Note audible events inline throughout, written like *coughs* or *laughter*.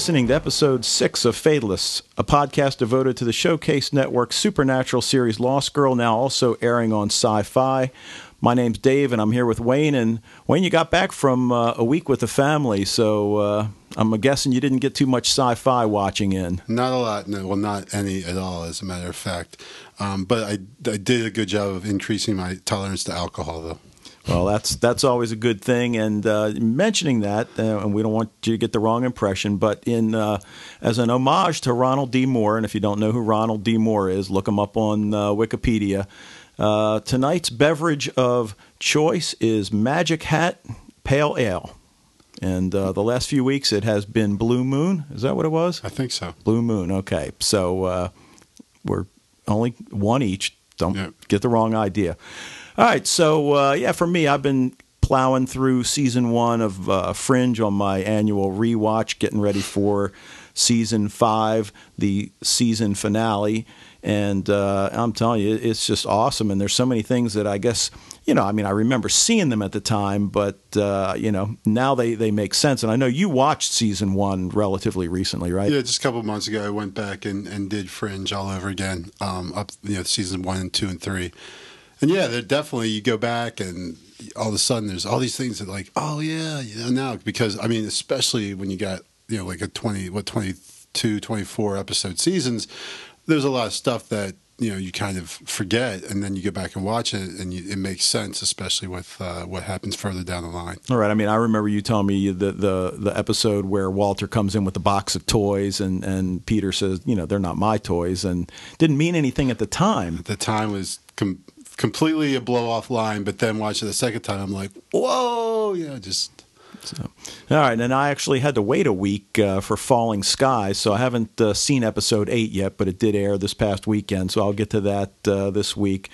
Listening to episode six of Fatalists, a podcast devoted to the Showcase Network supernatural series Lost Girl, now also airing on Syfy. My name's Dave, and I'm here with Wayne. And Wayne, you got back from uh, a week with the family, so uh, I'm guessing you didn't get too much sci fi watching in. Not a lot, no, well, not any at all, as a matter of fact. Um, but I, I did a good job of increasing my tolerance to alcohol, though. Well, that's that's always a good thing. And uh, mentioning that, uh, and we don't want you to get the wrong impression, but in uh, as an homage to Ronald D. Moore, and if you don't know who Ronald D. Moore is, look him up on uh, Wikipedia. Uh, tonight's beverage of choice is Magic Hat Pale Ale. And uh, the last few weeks it has been Blue Moon. Is that what it was? I think so. Blue Moon. Okay. So we're only one each. Don't Yep. get the wrong idea. All right, so uh, yeah, for me, I've been plowing through season one of uh, Fringe on my annual rewatch, getting ready for season five, the season finale. And uh, I'm telling you, it's just awesome. And there's so many things that I guess, you know, I mean, I remember seeing them at the time, but, uh, you know, now they, they make sense. And I know you watched season one relatively recently, right? Yeah, just a couple months ago, I went back and, and did Fringe all over again, um, up you know season one and two and three, and yeah, they're definitely you go back and all of a sudden there's all these things that like oh yeah, you know now because I mean especially when you got you know like a twenty what 22, 24 episode seasons, there's a lot of stuff that you know you kind of forget and then you go back and watch it and you, it makes sense especially with uh, what happens further down the line. All right. I mean, I remember you telling me the, the the episode where Walter comes in with a box of toys, and and Peter says, you know, they're not my toys, and didn't mean anything at the time. At the time was com- completely a blow off line, but then watching the second time, I'm like, whoa, know, just So, all right, and I actually had to wait a week uh, for Falling Skies, so I haven't uh, seen episode eight yet, but it did air this past weekend, so I'll get to that uh, this week.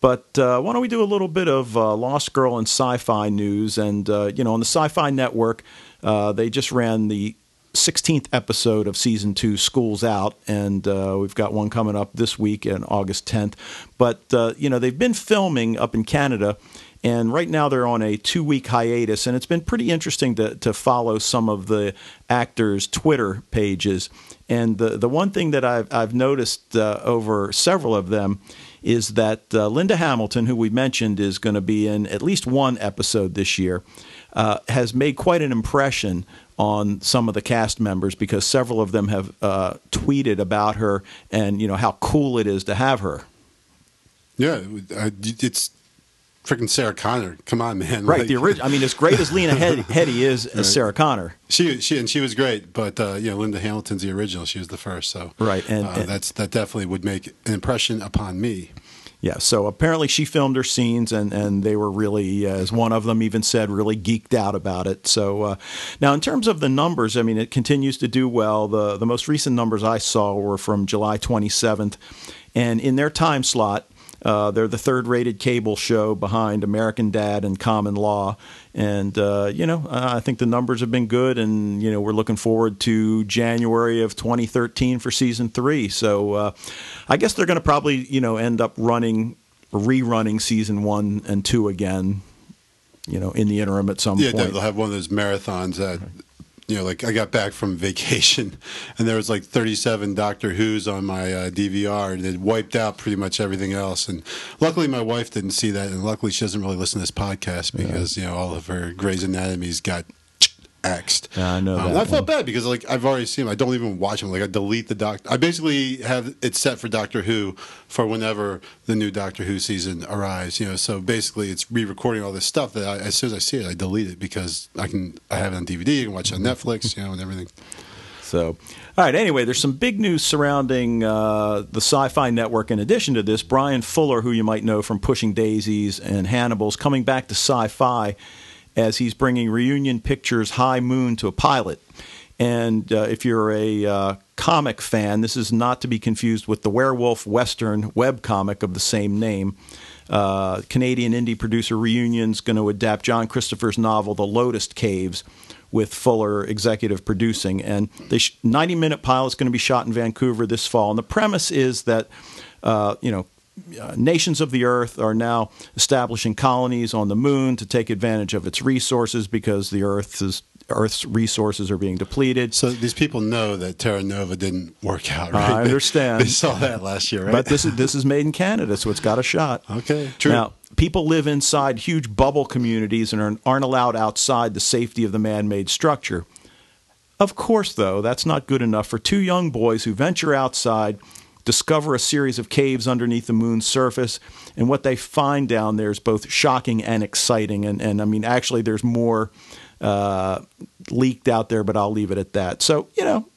But uh, why don't we do a little bit of uh, Lost Girl and sci-fi news? And uh, you know, on the Syfy Network, uh, they just ran the 16th episode of season two, School's Out, and uh, we've got one coming up this week on August 10th. But uh, you know, they've been filming up in Canada. And right now they're on a two week hiatus, and it's been pretty interesting to, to follow some of the actors' Twitter pages. And the, the one thing that I've, I've noticed uh, over several of them is that uh, Linda Hamilton, who we mentioned is going to be in at least one episode this year, uh, has made quite an impression on some of the cast members because several of them have uh, tweeted about her and you know how cool it is to have her. yeah, uh, it's freaking Sarah Connor. Come on, man. Right, Like, the original. I mean, as great as Lena Head- *laughs* Headey is as Sarah Connor. She she and she was great, but uh, you know Linda Hamilton's the original. She was the first, so Right, and- uh, and- that's that definitely would make an impression upon me. Yeah, so apparently she filmed her scenes, and, and they were really, uh, as one of them even said, really geeked out about it. So uh, now, in terms of the numbers, I mean, it continues to do well. The the most recent numbers I saw were from July 27th, and in their time slot, uh, they're the third-rated cable show behind American Dad and Common Law, and uh, you know, I think the numbers have been good, and you know, we're looking forward to January of 2013 for season three. So, uh, I guess they're going to probably you know end up running rerunning season one and two again. You know, in the interim at some Yeah, point. they'll have one of those marathons that you know, like I got back from *laughs* vacation and there was like 37 Doctor Who's on my uh, DVR and it wiped out pretty much everything else. And luckily, my wife didn't see that, and luckily, she doesn't really listen to this podcast because you know all of her Grey's Anatomies got axed. Yeah, I know Um, I felt bad because like I've already seen them. I don't even watch them. Like I delete the doc. I basically have it set for Doctor Who for whenever the new Doctor Who season arrives. You know, so basically it's re-recording all this stuff that I, as soon as I see it, I delete it because I can. I have it on DVD. I can watch it on Netflix. You know, and everything. So, all right. Anyway, there's some big news surrounding uh, the Syfy Network. In addition to this, Bryan Fuller, who you might know from Pushing Daisies and Hannibal's, coming back to Sci-Fi as he's bringing Reunion Pictures' High Moon to a pilot. And uh, if you're a uh, comic fan, this is not to be confused with the werewolf western web comic of the same name. Uh, Canadian indie producer Reunion's going to adapt John Christopher's novel The Lotus Caves with Fuller executive producing. And the 90 minute pilot is going to be shot in Vancouver this fall. And the premise is that, uh, you know, uh, nations of the earth are now establishing colonies on the moon to take advantage of its resources because the earth is Earth's resources are being depleted. So these people know that Terra Nova didn't work out, right? *laughs* I understand. They, they saw that last year, right? But this is this is made in Canada, so it's got a shot. Okay, true. Now, people live inside huge bubble communities and are, aren't allowed outside the safety of the man-made structure. Of course, though, that's not good enough for two young boys who venture outside, discover a series of caves underneath the moon's surface, and what they find down there is both shocking and exciting. And, and I mean, actually, there's more uh, leaked out there, but I'll leave it at that. So, you know,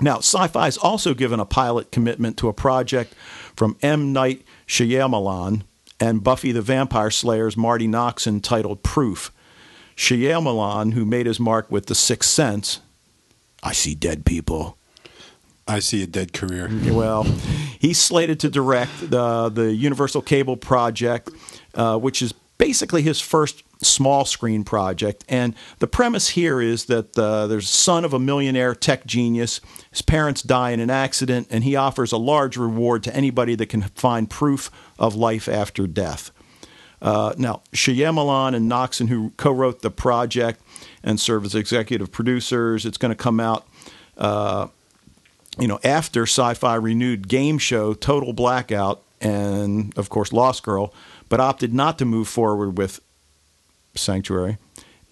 now Syfy has also given a pilot commitment to a project from M. Night Shyamalan and Buffy the Vampire Slayer's Marti Noxon entitled Proof. Shyamalan, who made his mark with The Sixth Sense, I see dead people. I see a dead career. Well, he's slated to direct the the Universal Cable project, uh, which is basically his first small screen project. And the premise here is that uh, there's a son of a millionaire tech genius. His parents die in an accident, and he offers a large reward to anybody that can find proof of life after death. Uh, now, Shyamalan and Noxon, who co-wrote the project and serve as executive producers, it's going to come out, uh, you know, after Syfy renewed game show Total Blackout and, of course, Lost Girl, but opted not to move forward with Sanctuary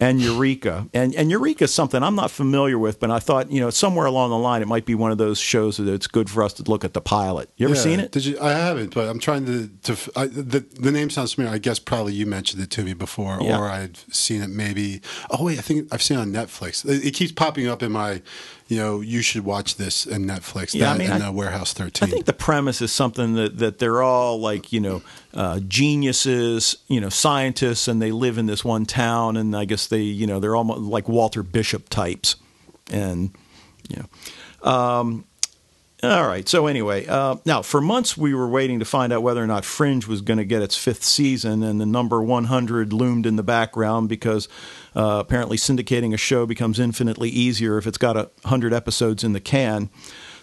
and Eureka. And and Eureka is something I'm not familiar with, but I thought, you know, somewhere along the line it might be one of those shows that it's good for us to look at the pilot. You ever Yeah. seen it? Did you? I haven't, but I'm trying to. to I, the the name sounds familiar. I guess probably you mentioned it to me before, Yeah. or I've seen it maybe. Oh wait, I think I've seen it on Netflix. It, it keeps popping up in my, you know, you should watch this in Netflix. Yeah, I that mean, and I- uh, Warehouse I 13. think the premise is something that, that they're all like, you know, uh, geniuses, you know, scientists, and they live in this one town, and I guess they, you know, they're almost like Walter Bishop types, and you know. Um, all right. So anyway, uh, now for months we were waiting to find out whether or not Fringe was going to get its fifth season, and the number 100 loomed in the background because uh, apparently syndicating a show becomes infinitely easier if it's got a hundred episodes in the can.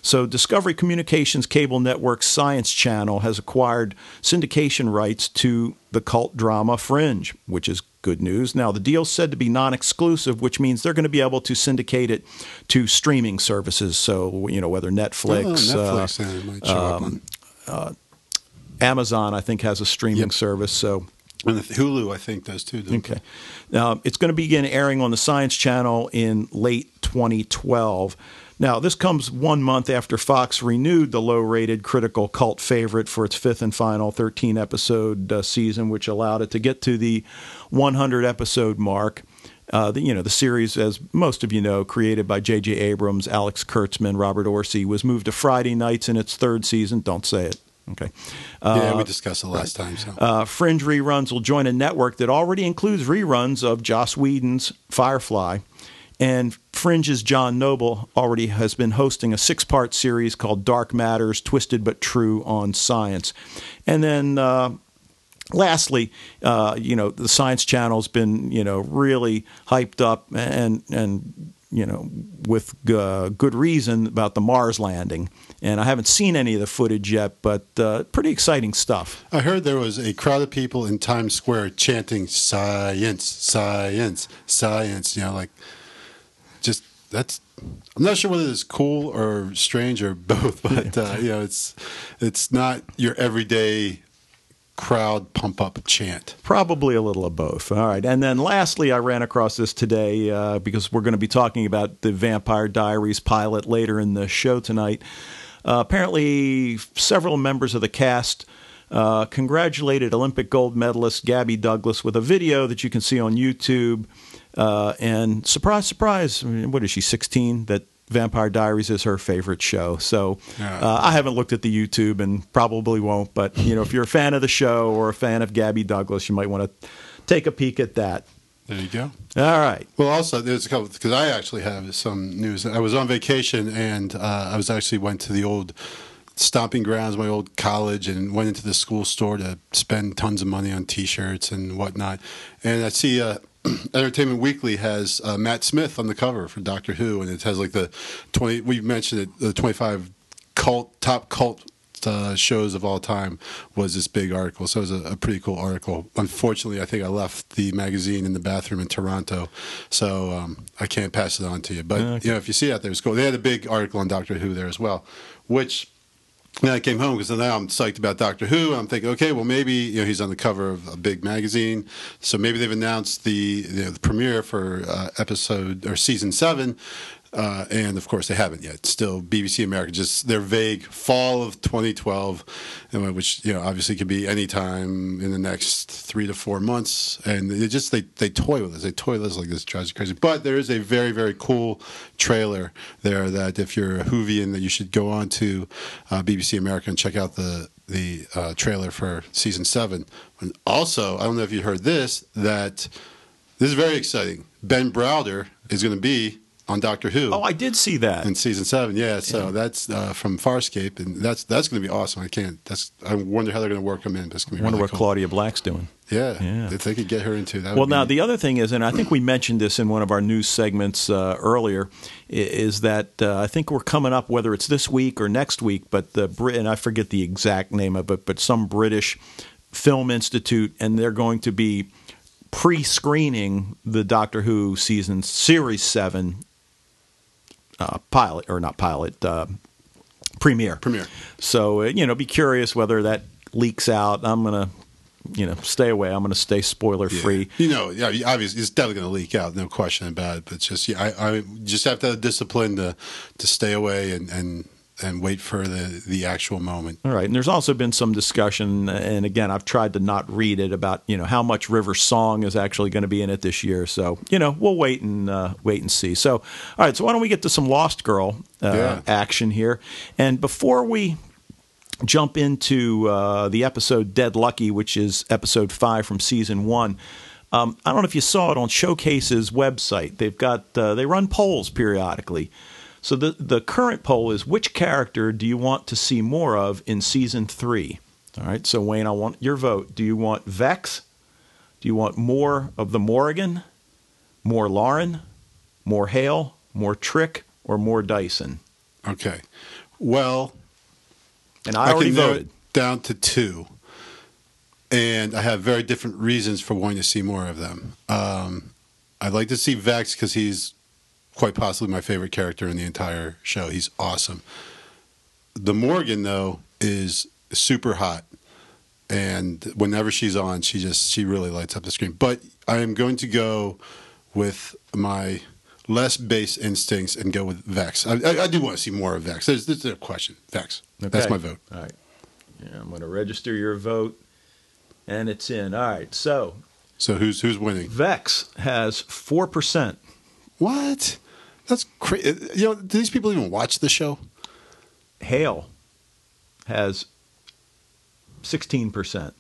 So Discovery Communications Cable Network Science Channel has acquired syndication rights to the cult drama Fringe, which is good news. Now the deal's said to be non-exclusive, which means they're going to be able to syndicate it to streaming services. So you know whether Oh, Netflix, uh, Netflix yeah, it might show up on. Amazon, I think has a streaming Yep. service. So And the Hulu, I think, does too. doesn't Okay. Now, it's going to begin airing on the Science Channel in late 2012. Now, this comes one month after Fox renewed the low rated critical cult favorite for its fifth and final 13 episode uh, season, which allowed it to get to the 100 episode mark. Uh, the, you know, the series, as most of you know, created by J.J. Abrams, Alex Kurtzman, Robert Orci, was moved to Friday nights in its third season. Don't say it. Okay. yeah, we discussed it last time. So Uh, Fringe reruns will join a network that already includes reruns of Joss Whedon's Firefly. And Fringe's John Noble already has been hosting a six part series called Dark Matters Twisted But True on Science. And then. Uh, Lastly, uh, you know the Science Channel's been you know really hyped up and and you know with uh, good reason about the Mars landing, and I haven't seen any of the footage yet, but uh, pretty exciting stuff. I heard there was a crowd of people in Times Square chanting "science, science, science." You know, like just that's. I'm not sure whether it's cool or strange or *laughs* both, but uh, you know, it's it's not your everyday crowd pump up chant. Probably a little of both. All right. And then lastly, I ran across this today uh, because we're going to be talking about the Vampire Diaries pilot later in the show tonight. Uh, apparently, several members of the cast uh, congratulated Olympic gold medalist Gabby Douglas with a video that you can see on YouTube. Uh, and surprise, surprise, what is she, 16? That Vampire Diaries is her favorite show. So uh, I haven't looked at the YouTube and probably won't. But you know, if you're a fan of the show or a fan of Gabby Douglas, you might want to take a peek at that. There you go. All right. Well, also there's a couple because I actually have some news. I was on vacation and uh, I was actually went to the old stomping grounds, my old college, and went into the school store to spend tons of money on T-shirts and whatnot. And I see uh, Entertainment Weekly has uh, Matt Smith on the cover for Doctor Who, and it has like the twenty. We mentioned it, the twenty-five cult top cult uh, shows of all time was this big article. So it was a, a, pretty cool article. Unfortunately, I think I left the magazine in the bathroom in Toronto, so um, I can't pass it on to you. But okay. you know, if you see it out there, it's cool. They had a big article on Doctor Who there as well, which then I came home because now I'm psyched about Doctor Who. I'm thinking, okay, well maybe you know he's on the cover of a big magazine, so maybe they've announced the you know, the premiere for uh, episode or season seven. Uh, and of course, they haven't yet. Still, BBC America just they're vague. Fall of 2012, which you know obviously could be any time in the next three to four months. And they just they they toy with us. They toy with us like this drives you crazy. But there is a very very cool trailer there that if you're a Whovian, that you should go on to uh, BBC America and check out the the uh, trailer for season seven. And also, I don't know if you heard this that this is very exciting. Ben Browder is going to be on Doctor Who. Oh, I did see that in season seven. Yeah, so yeah. that's uh, from Farscape, and that's that's going to be awesome. I can't. That's I wonder how they're going to work them in. That's going to be. I wonder really what cool. Claudia Black's doing. Yeah, yeah. If they could get her into that. Well, now the other thing is, and I think we mentioned this in one of our news segments uh, earlier, is that uh, I think we're coming up, whether it's this week or next week, but the Brit and I forget the exact name of it, but some British film institute, and they're going to be pre-screening the Doctor Who season series seven uh, pilot or not pilot uh, premiere. Premiere. So uh, you know, be curious whether that leaks out. I'm gonna you know stay away. I'm going to stay spoiler free. Yeah. You know, yeah, obviously it's definitely going to leak out, no question about it. But just yeah, I, I just have to have discipline to to stay away and and and wait for the the actual moment. All right, and there's also been some discussion, and again, I've tried to not read it about you know how much River Song is actually going to be in it this year. So you know we'll wait and uh, wait and see. So all right, so why don't we get to some Lost Girl uh, yeah. action here? And before we jump into uh, the episode Dead Lucky, which is episode five from season one. Um, I don't know if you saw it on Showcase's website. They've got uh, they run polls periodically. So the the current poll is which character do you want to see more of in season three? All right. So Wayne, I want your vote. Do you want Vex? Do you want more of the Morrigan? More Lauren? More Hale? More Trick? Or more Dyson? Okay. Well, and I, I already voted down to two, and I have very different reasons for wanting to see more of them. Um, I'd like to see Vex because he's quite possibly my favorite character in the entire show. He's awesome. The Morrigan though is super hot, and whenever she's on, she just she really lights up the screen. But I am going to go with my less base instincts and go with Vex. I, I, I do want to see more of Vex. There's, there's a question. Vex. Okay. That's my vote. All right. Yeah, I'm going to register your vote, and it's in. All right. So. So who's who's winning? Vex has four percent. What? That's crazy. You know, do these people even watch the show? Hale has sixteen percent.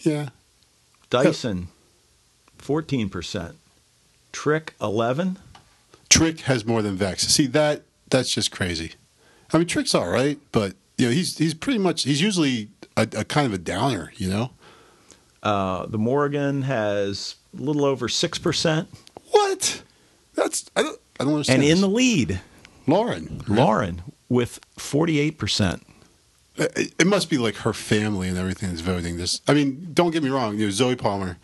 Yeah. Dyson, fourteen percent. Trick eleven. Trick has more than Vex. See that that's just crazy. I mean, Trick's all right, but you know, he's he's pretty much he's usually a, a kind of a downer, you know. Uh, the Morrigan has a little over six percent. What? That's I don't I don't understand. And this. in the lead, Lauren. Lauren with forty eight percent. Uh, it must be like her family and everything is voting this. I mean, don't get me wrong. You know, Zoie Palmer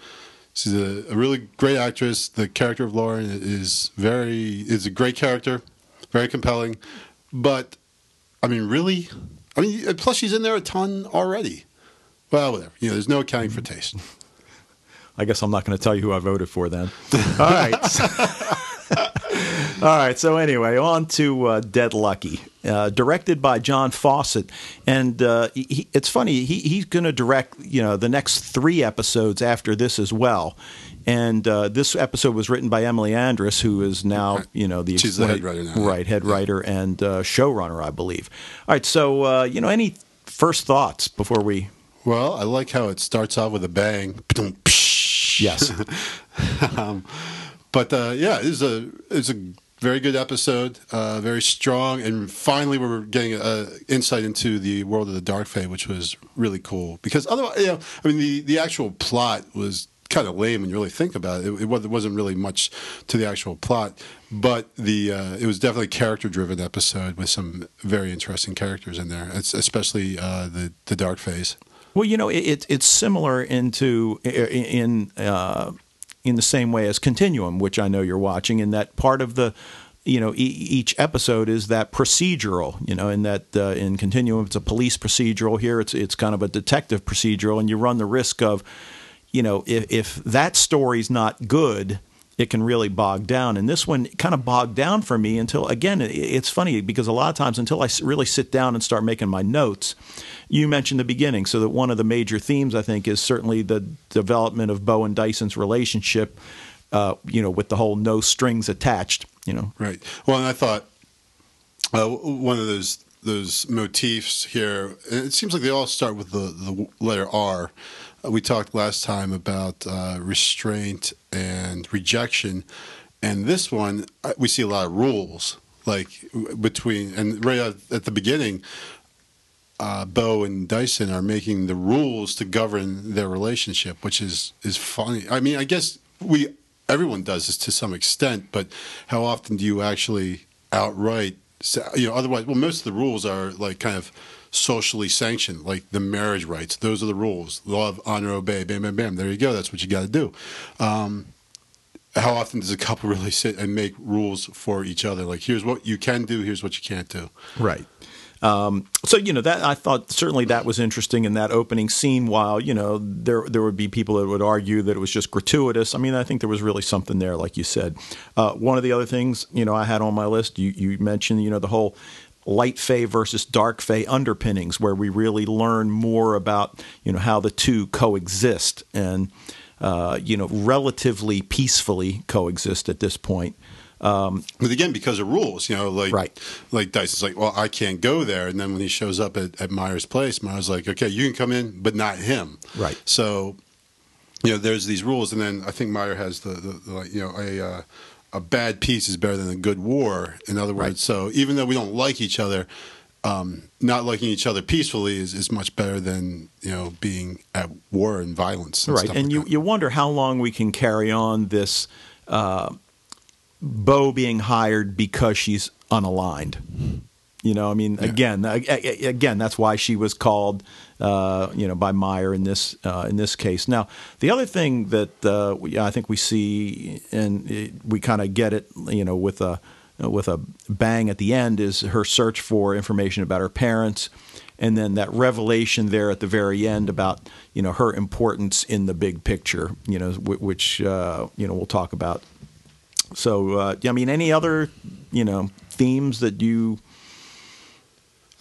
She's a, a, really great actress. The character of Lauren is very is a great character, very compelling. But I mean, really, I mean, plus she's in there a ton already. Well, whatever. You know, there's no accounting for taste. *laughs* I guess I'm not going to tell you who I voted for then. *laughs* All right. *laughs* All right. So anyway, on to uh, Dead Lucky, uh, directed by John Fawcett, and uh, he, it's funny. He, he's going to direct you know the next three episodes after this as well. And uh, this episode was written by Emily Andras, who is now you know the she's the head writer now, right? Head writer and uh, showrunner, I believe. All right. So uh, you know, any first thoughts before we? Well, I like how it starts off with a bang. Yes. *laughs* um, but uh, yeah, it's a it's a very good episode, uh, very strong, and finally we are getting insight into the world of the Dark Fae, which was really cool. Because otherwise, you know, I mean, the the actual plot was kind of lame when you really think about it. It, it wasn't really much to the actual plot, but the uh, it was definitely character driven episode with some very interesting characters in there, it's especially uh, the the dark phase. Well, you know, it, it's similar into in uh, in the same way as Continuum, which I know you're watching, in that part of the you know e- each episode is that procedural you know in that uh, in continuum it's a police procedural. Here it's it's kind of a detective procedural and you run the risk of you know if if that story's not good it can really bog down and this one kind of bogged down for me until again it's funny because a lot of times until I really sit down and start making my notes you mentioned the beginning so that one of the major themes I think is certainly the development of Bo and Dyson's relationship uh, you know with the whole no strings attached you know Right. Well, and I thought uh, one of those those motifs here. It seems like they all start with the the letter R. Uh, we talked last time about uh, restraint and rejection, and this one uh, we see a lot of rules like between and right at, the beginning. Uh, Bo and Dyson are making the rules to govern their relationship, which is is funny. I mean, I guess we everyone does this to some extent, but how often do you actually outright, you know? Otherwise, well, most of the rules are like kind of socially sanctioned, like the marriage rights. Those are the rules: love, honor, obey. Bam, bam, bam. There you go. That's what you got to do. Um, how often does a couple *laughs* really sit and make rules for each other? Like, here's what you can do. Here's what you can't do. Right. Um, so you know that I thought certainly that was interesting in that opening scene. While you know there there would be people that would argue that it was just gratuitous. I mean, I think there was really something there, like you said. Uh, one of the other things you know I had on my list, you you mentioned you know the whole light fae versus dark fae underpinnings, where we really learn more about you know how the two coexist and uh, you know relatively peacefully coexist at this point. But again, because of rules, you know, like Right. like Dyson's like, well, I can't go there. And then when he shows up at, at Meyer's place, Meyer's like, okay, you can come in, but not him. Right. So, you know, there's these rules, and then I think Meyer has the, the, the like, you know, a uh, a bad peace is better than a good war. In other words, Right. so even though we don't like each other, um, not liking each other peacefully is, is much better than you know being at war and violence. And right and like you, that. you wonder how long we can carry on this uh, Bo being hired because she's unaligned. You know, I mean, Yeah. again, again, that's why she was called, uh, you know, by Meyer in this uh, in this case. Now, the other thing that uh, we, I think we see, and it, we kind of get it, you know, with a with a bang at the end, is her search for information about her parents, and then that revelation there at the very end about you know her importance in the big picture. You know, wh- which uh, you know we'll talk about so, uh, I mean, any other, you know, themes that you?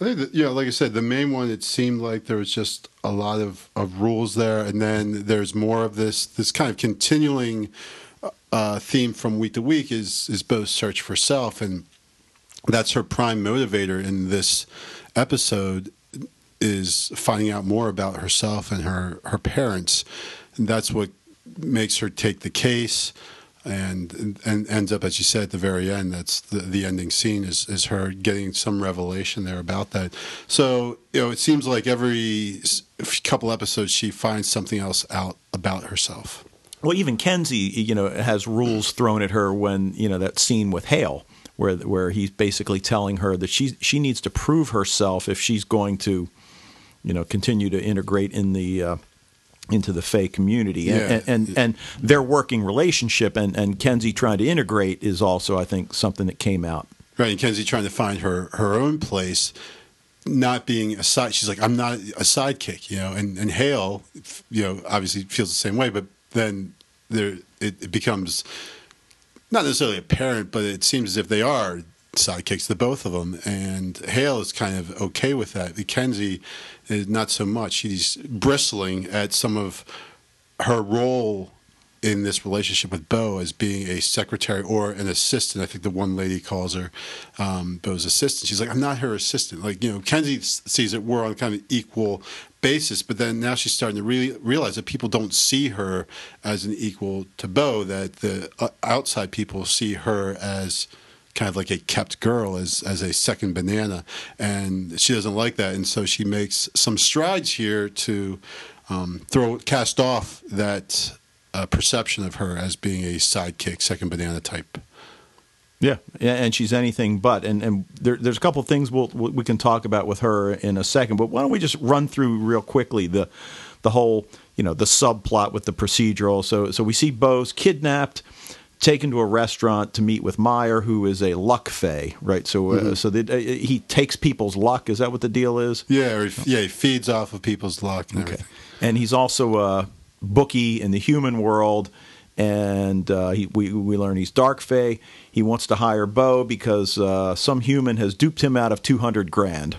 I think that, yeah, like I said, the main one, it seemed like there was just a lot of, of rules there, and then there's more of this this kind of continuing uh, theme from week to week is is Bo's search for self, and that's her prime motivator in this episode is finding out more about herself and her her parents, and that's what makes her take the case. And and ends up, as you said, at the very end. That's the the ending scene is is her getting some revelation there about that. So you know, it seems like every couple episodes she finds something else out about herself. Well, even Kenzie, you know, has rules thrown at her when you know that scene with Hale, where where he's basically telling her that she she needs to prove herself if she's going to, you know, continue to integrate in the. Uh, into the Fae community and, Yeah. and, and and their working relationship and, and Kenzie trying to integrate is also I think something that came out Right, and Kenzie trying to find her her own place, not being a side. She's like, I'm not a sidekick, you know. And and Hale, you know, obviously feels the same way. But then there, it, it becomes not necessarily apparent, but it seems as if they are sidekicks, the both of them. And Hale is kind of okay with that. Kenzie is not so much. She's bristling at some of her role in this relationship with Bo as being a secretary or an assistant. I think the one lady calls her um, Bo's assistant. She's like, I'm not her assistant. Like, you know, Kenzie sees it, we're on kind of equal basis, but then now she's starting to really realize that people don't see her as an equal to Bo, that the uh, outside people see her as kind of like a kept girl as as a second banana and she doesn't like that and so she makes some strides here to um, throw cast off that uh, perception of her as being a sidekick, second banana type. Yeah, yeah, and she's anything but. And and there, there's a couple of things we'll, we can talk about with her in a second. But why don't we just run through real quickly the the whole you know the subplot with the procedural. So so we see Bo's kidnapped. Taken to a restaurant to meet with Meyer, who is a luck fae, right? So, uh, mm-hmm. so the, uh, he takes people's luck. Is that what the deal is? Yeah, he, yeah. He feeds off of people's luck. And okay, everything. and he's also a bookie in the human world and uh, he, we, we learn he's dark fae. He wants to hire Bo because uh, some human has duped him out of two hundred grand.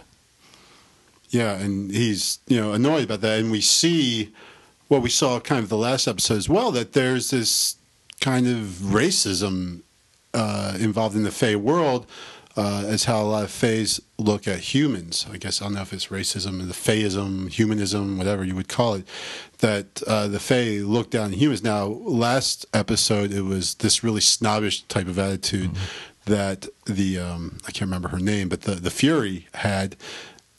Yeah, and he's you know annoyed about that, and we see what we saw kind of the last episode as well that there's this kind of racism uh, involved in the Fae world uh, as how a lot of Fays look at humans. I guess I don't know if it's racism, and the Fayism, humanism, whatever you would call it. That uh, the Fae look down on humans. Now, last episode, it was this really snobbish type of attitude mm-hmm. that the um, I can't remember her name, but the the Fury had.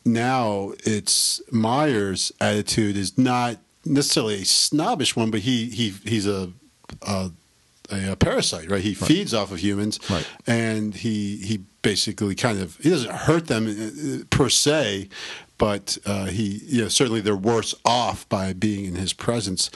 Now it's Meyer's attitude is not necessarily a snobbish one, but he he he's a, a a, a, parasite, right? He right. feeds off of humans, right. and he he basically kind of he doesn't hurt them uh, per se, but uh, he you know certainly they're worse off by being in his presence.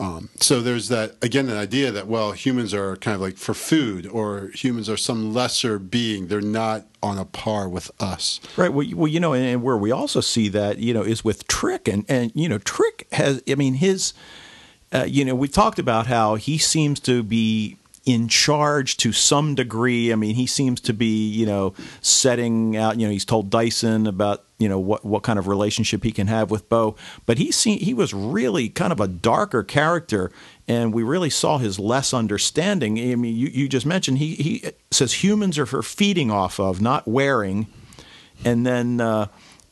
Um, so there's that again that idea that well humans are kind of like for food or humans are some lesser being they're not on a par with us right well, well you know and where we also see that you know is with trick and and you know trick has i mean his uh, you know, we talked about how he seems to be in charge to some degree. I mean, he seems to be, you know, setting out. You know, he's told Dyson about, you know, what what kind of relationship he can have with Bo. But he seen he was really kind of a darker character, and we really saw his less understanding. I mean, you, you just mentioned he he says humans are for feeding off of, not wearing, and then. Uh,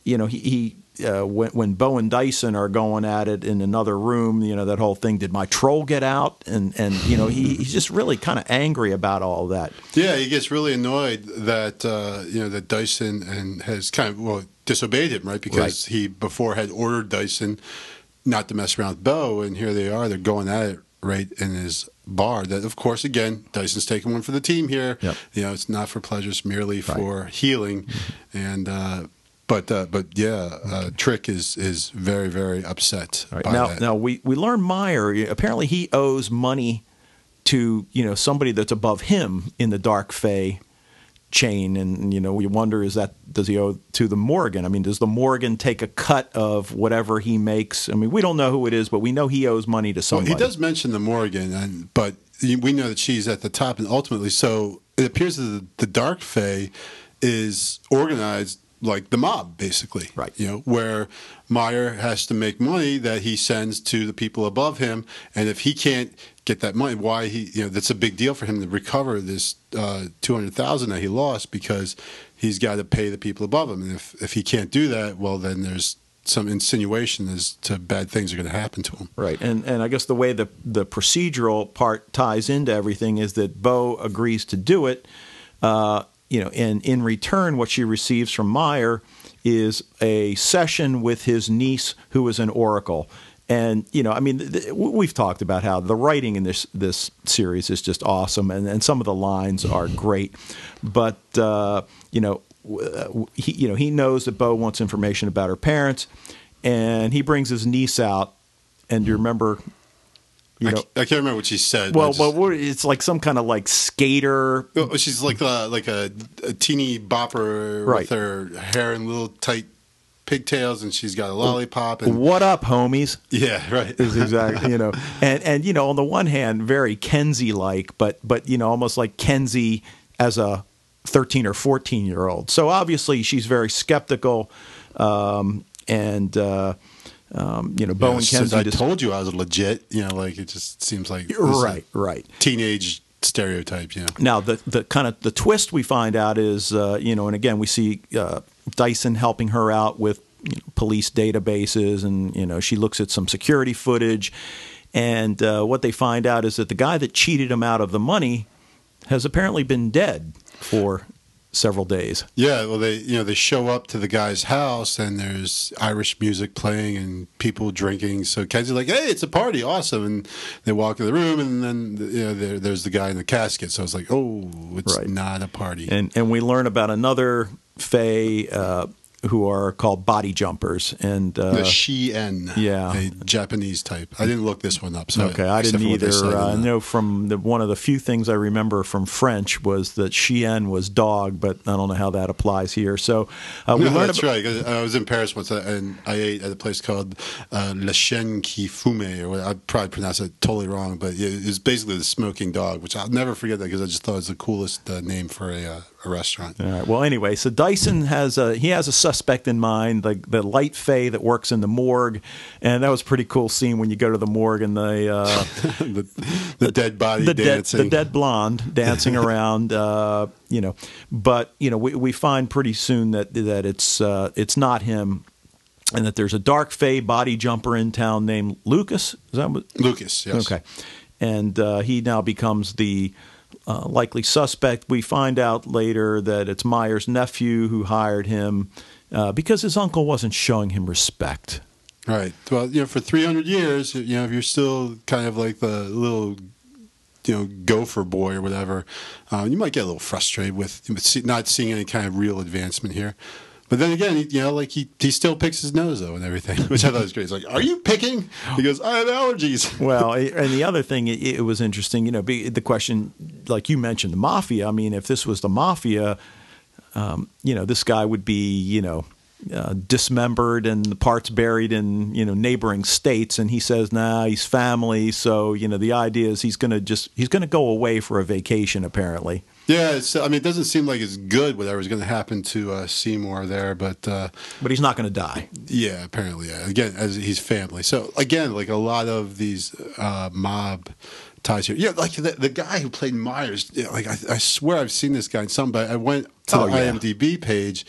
you know, he, he uh, when, when Bo and Dyson are going at it in another room, you know that whole thing. Did my troll get out? And and you know he, he's just really kind of angry about all that. Yeah, he gets really annoyed that uh, you know that Dyson and has kind of well disobeyed him, right? Because right. he before had ordered Dyson not to mess around with Bo, and here they are, they're going at it right in his bar. That of course, again, Dyson's taking one for the team here. Yep. You know, it's not for pleasure; it's merely right. for healing, and. Uh, but uh, but yeah, uh, Trick is is very very upset. Right. now that. now we we learn Meyer apparently he owes money to you know somebody that's above him in the Dark Fae chain, and you know we wonder is that does he owe to the Morrigan? I mean, does the Morrigan take a cut of whatever he makes? I mean, we don't know who it is, but we know he owes money to somebody. Well, he does mention the Morrigan, and but we know that she's at the top, and ultimately, so it appears that the, the Dark Fae is organized like the mob, basically. Right. You know, where Meyer has to make money that he sends to the people above him, and if he can't get that money, why he, you know, that's a big deal for him to recover this uh, two hundred thousand that he lost because he's got to pay the people above him, and if if he can't do that, well, then there's some insinuation as to bad things are going to happen to him. Right, and and I guess the way the the procedural part ties into everything is that Bo agrees to do it. Uh, you know, and in return, what she receives from Meyer is a session with his niece, who is an oracle. And you know, I mean, th- we've talked about how the writing in this this series is just awesome, and, and some of the lines are great. But uh, you know, he you know he knows that Bo wants information about her parents, and he brings his niece out. And you remember you know, I, I, can't remember what she said. Well, just, well, it's like some kind of like skater. Oh, she's like a, like a, a teeny bopper right. with her hair in little tight pigtails, and she's got a lollipop. And what up, homies? Yeah, right. Is exactly you know, *laughs* and and you know, on the one hand, very Kenzie like, but but you know, almost like Kenzie as a thirteen or fourteen year old. So obviously, she's very skeptical, um, and. Uh, um, you know, Bo yeah, and Kenzie. I just, told you I was legit. You know, like it just seems like right, right. Teenage stereotypes. Yeah. Now the the kind of the twist we find out is uh, you know, and again we see uh, Dyson helping her out with you know, police databases, and you know she looks at some security footage, and uh, what they find out is that the guy that cheated him out of the money has apparently been dead for several days. Yeah, well, they you know they show up to the guy's house and there's Irish music playing and people drinking. So Kenzie's like, "Hey, it's a party, awesome!" And they walk in the room and then you know there, there's the guy in the casket. So I was like, "Oh, it's Right. not a party." And and we learn about another Fae uh, who are called body jumpers. And uh, the Shien, yeah. a Japanese type. I didn't look this one up. So Okay, I didn't for what they either. Uh, I know from the, one of the few things I remember from French was that chien was dog, but I don't know how that applies here. So uh, we No, learned that's about, right. I was in Paris once, uh, and I ate at a place called uh, Le Chien qui Fume, or I probably pronounced it totally wrong, but it was basically the smoking dog, which I'll never forget that because I just thought it was the coolest uh, name for a, uh, a restaurant. All right. Well, anyway, so Dyson has a he has a suspect in mind, the the light fae that works in the morgue, and that was a pretty cool scene when you go to the morgue and the uh, *laughs* the, the dead body the dead dancing. the dead blonde dancing *laughs* around, uh, you know. But you know, we we find pretty soon that that it's uh, it's not him, and that there's a dark fae body jumper in town named Lucas. Is that what? Lucas, yes. Okay. And uh, he now becomes the uh, likely suspect. We find out later that it's Meyer's nephew who hired him uh, because his uncle wasn't showing him respect. Right. Well, you know, for 300 years, you know, if you're still kind of like the little, you know, gopher boy or whatever, um, you might get a little frustrated with, not seeing any kind of real advancement here. But then again, you know, like he, he still picks his nose though and everything, *laughs* which I thought was great. He's like, "Are you picking?" He goes, "I have allergies." *laughs* Well, and the other thing, it, it was interesting, you know, be, the question, like you mentioned, the mafia. I mean, if this was the mafia, um, you know, this guy would be, you know, uh, dismembered and the parts buried in, you know, neighboring states. And he says, nah, he's family. So, you know, the idea is he's going to just, he's going to go away for a vacation, apparently. Yeah, I mean, it doesn't seem like it's good whatever's going to happen to uh, Seymour there, but uh, But he's not going to die. Yeah, apparently. Yeah. Again, as he's family. So again, like a lot of these uh, mob ties here. Yeah, like the, the guy who played Myers. Yeah, like I, I swear I've seen this guy in some. But I went to Oh, the yeah. IMDb page.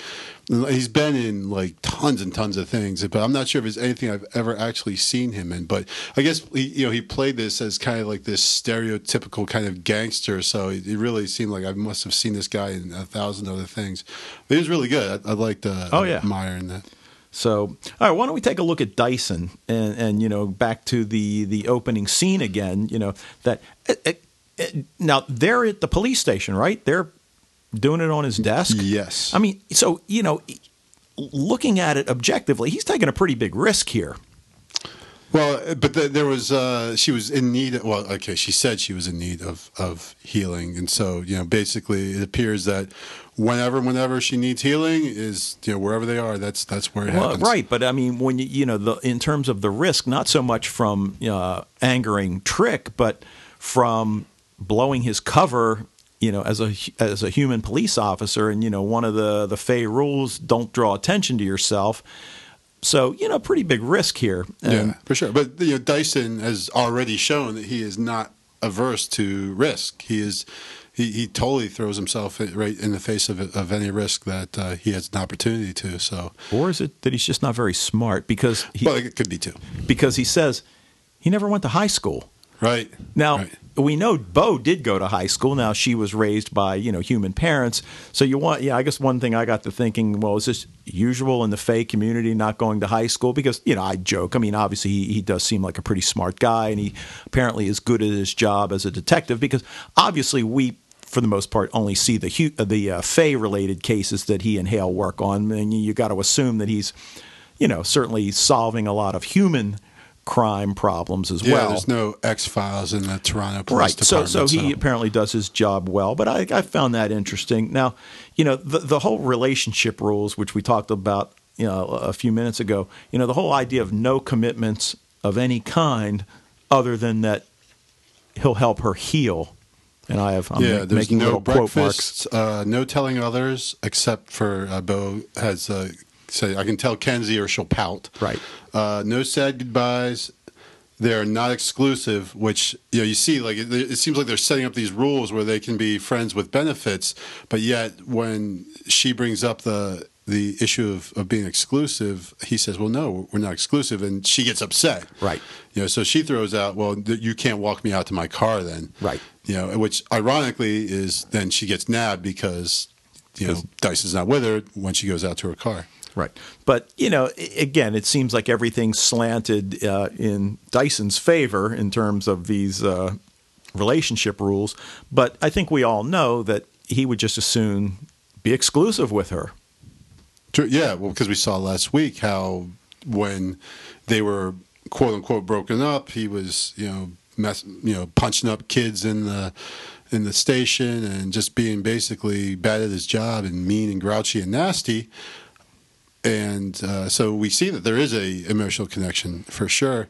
and He's been in like tons and tons of things, but I'm not sure if it's anything I've ever actually seen him in. But I guess he, you know he played this as kind of like this stereotypical kind of gangster. So it, it really seemed like I must have seen this guy in a thousand other things. But he was really good. I, I liked uh, Oh, yeah. Meyer in that. So, all right, why don't we take a look at Dyson and, and you know back to the the opening scene again? You know that eh, eh, eh, now they're at the police station, right? They're doing it on his desk. Yes. I mean, so you know, looking at it objectively, he's taking a pretty big risk here. Well, but the, there was uh, she was in need. Of, well, okay, she said she was in need of of healing, and so you know, basically, it appears that whenever whenever she needs healing is you know wherever they are, that's that's where it Well, happens. right, but I mean, when you you know the in terms of the risk, not so much from uh, angering Trick, but from blowing his cover. You know, as a as a human police officer, and you know, one of the the Fae rules: don't draw attention to yourself. So you know, pretty big risk here. And- Yeah, for sure. But you know, Dyson has already shown that he is not averse to risk. He is. He, he totally throws himself right in the face of of any risk that uh, he has an opportunity to. So, Or is it that he's just not very smart because he well, it could be too. because he says he never went to high school. Right Now Right. We know Bo did go to high school. Now she was raised by you know human parents. So you want yeah. I guess one thing I got to thinking, well, is this usual in the Fae community not going to high school? Because you know I joke. I mean, obviously he, he does seem like a pretty smart guy, and he apparently is good at his job as a detective. Because obviously we. For the most part, only see the the uh, related cases that he and Hale work on, and you got to assume that he's, you know, certainly solving a lot of human crime problems as Yeah, well. there's no X Files in the Toronto Police Right. So, Department. so he apparently does his job well, but I, I found that interesting. Now, you know, the the whole relationship rules, which we talked about, you know, a few minutes ago. You know, the whole idea of no commitments of any kind, other than that he'll help her heal. And I have I'm yeah, there's making no little quote marks. breakfasts, uh, no telling others, except for uh, Bo has uh, say, I can tell Kenzie or she'll pout. Right. Uh, no sad goodbyes. They're not exclusive, which you know you see. Like it, it seems like they're setting up these rules where they can be friends with benefits, but yet when she brings up the the issue of, of being exclusive, he says, "Well, no, we're not exclusive," and she gets upset. Right. You know, so she throws out, "Well, th- you can't walk me out to my car then." Right. You know, which ironically is then she gets nabbed because you know Dice is not with her when she goes out to her car. Right. But, you know, again, it seems like everything's slanted uh, in Dyson's favor in terms of these uh, relationship rules. But I think we all know that he would just as soon be exclusive with her. Yeah, well, because we saw last week how when they were quote unquote broken up, he was you know mess, you know punching up kids in the in the station and just being basically bad at his job and mean and grouchy and nasty. And uh, so we see that there is a emotional connection for sure.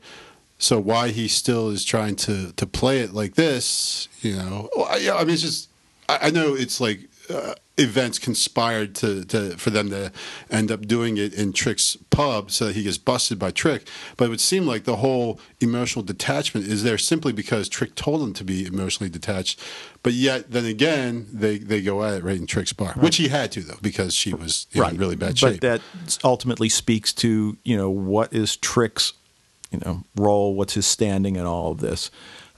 So why he still is trying to to play it like this, you know? I, I mean, it's just I, I know it's like uh, events conspired to, to for them to end up doing it in Trick's pub, so that he gets busted by Trick. But it would seem like the whole emotional detachment is there simply because Trick told him to be emotionally detached. But yet, then again, they they go at it right in Trick's bar, which he had to though because she was know, in really bad shape. But that ultimately speaks to, you know, what is Trick's, you know, role, what's his standing in all of this.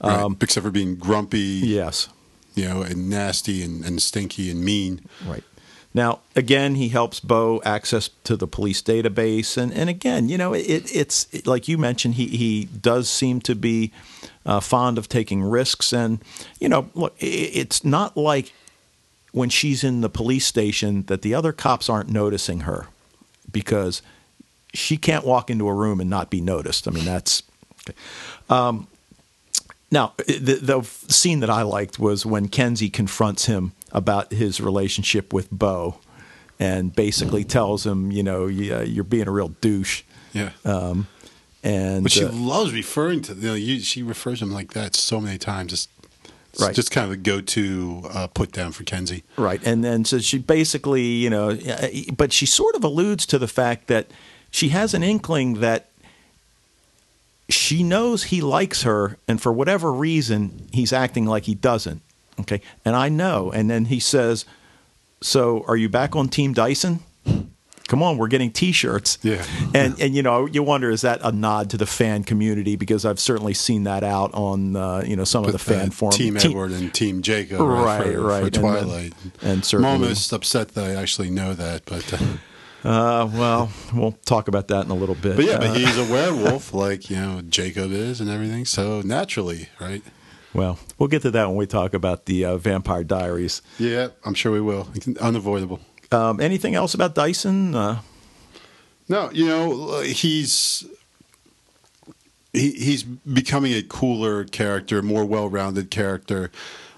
Right, Um, except for being grumpy, yes. You know, and nasty and, and stinky and mean. Right. Now, again, he helps Bo access to the police database, and, and again, you know, it, it's it, like you mentioned, he he does seem to be uh, fond of taking risks, and you know, look, it's not like when she's in the police station that the other cops aren't noticing her, because she can't walk into a room and not be noticed. I mean, that's. Okay. Um, now, the, the scene that I liked was when Kenzi confronts him about his relationship with Bo and basically tells him, you know, "Yeah, you're being a real douche. Yeah. Um, and But she uh, loves referring to you know you, she refers to him like that so many times. It's, it's Right. just kind of a go-to uh, put down for Kenzi. Right. And then so she basically, you know, uh, but she sort of alludes to the fact that she has an inkling that she knows he likes her, and for whatever reason, he's acting like he doesn't. Okay. And I know. And then he says, So are you back on Team Dyson? Come on, we're getting T-shirts. Yeah. and and you know you wonder is that a nod to the fan community because I've certainly seen that out on uh, you know some of the fan uh, forums. Team Te- Edward and Team Jacob, Right, for, right, for and then- Twilight. and I'm almost upset that I actually know that, but uh, Uh, well, we'll talk about that in a little bit. but yeah, Uh, but he's a *laughs* werewolf like you know Jacob is and everything. So naturally, right? well, we'll get to that when we talk about the uh, Vampire Diaries. Yeah, I'm sure we will. Unavoidable. Um, anything else about Dyson? Uh, No, you know he's he, he's becoming a cooler character, more well-rounded character.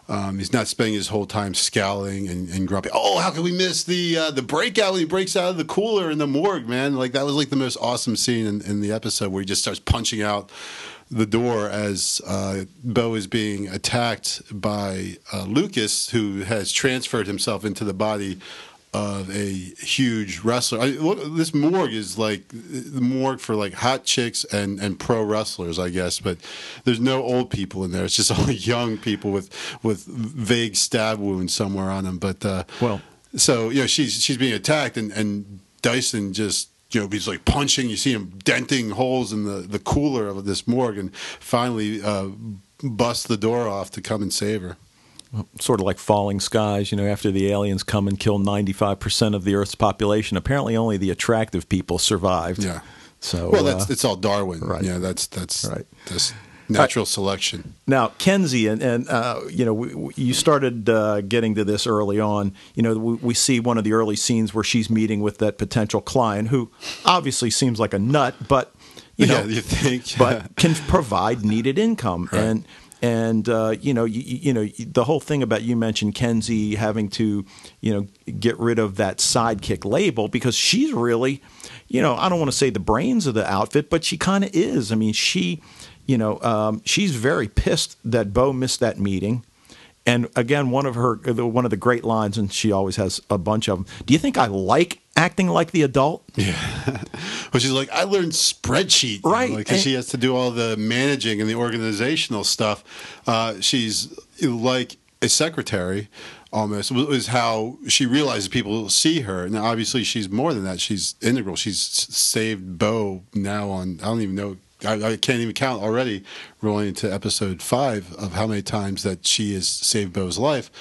Um, he's not spending his whole time scowling and, and grumpy. Oh, how can we miss the uh, the breakout when he breaks out of the cooler in the morgue, man? Like that was like the most awesome scene in, in the episode where he just starts punching out the door as uh, Bo is being attacked by uh, Lucas, who has transferred himself into the body of a huge wrestler. I, look, this morgue is like the morgue for like hot chicks and, and pro wrestlers, I guess. But there's no old people in there. It's just *laughs* all young people with with vague stab wounds somewhere on them. But uh, Well- so you know she's she's being attacked, and and Dyson just. You know, he's like punching. You see him denting holes in the, the cooler of this morgue, and finally uh, busts the door off to come and save her. Sort of like falling skies, you know, after the aliens come and kill 95% of the Earth's population, apparently only the attractive people survived. Yeah. So, Well, that's uh, it's all Darwin. right. Yeah, that's that's Right. that's natural selection. Now, Kenzi, and, and uh, you know, we, we, you started uh, getting to this early on. You know, we, we see one of the early scenes where she's meeting with that potential client who obviously seems like a nut, but, you know, yeah, you think, but can provide needed income. Right. And, and uh, you know, you, you know, the whole thing about you mentioned Kenzi having to, you know, get rid of that sidekick label because she's really, you know, I don't want to say the brains of the outfit, but she kind of is. I mean, she, you know, um, she's very pissed that Bo missed that meeting. And again, one of her, one of the great lines, and she always has a bunch of them. Do you think I like acting like the adult? Yeah. *laughs* Well, she's like, I learned spreadsheet, Right. Because she has to do all the managing and the organizational stuff. Uh, she's like a secretary, almost is how she realizes people see her. Now, obviously, she's more than that. She's integral. She's saved Bo now on. I don't even know. I, I can't even count already. Rolling into episode five of how many times that she has saved Bo's life.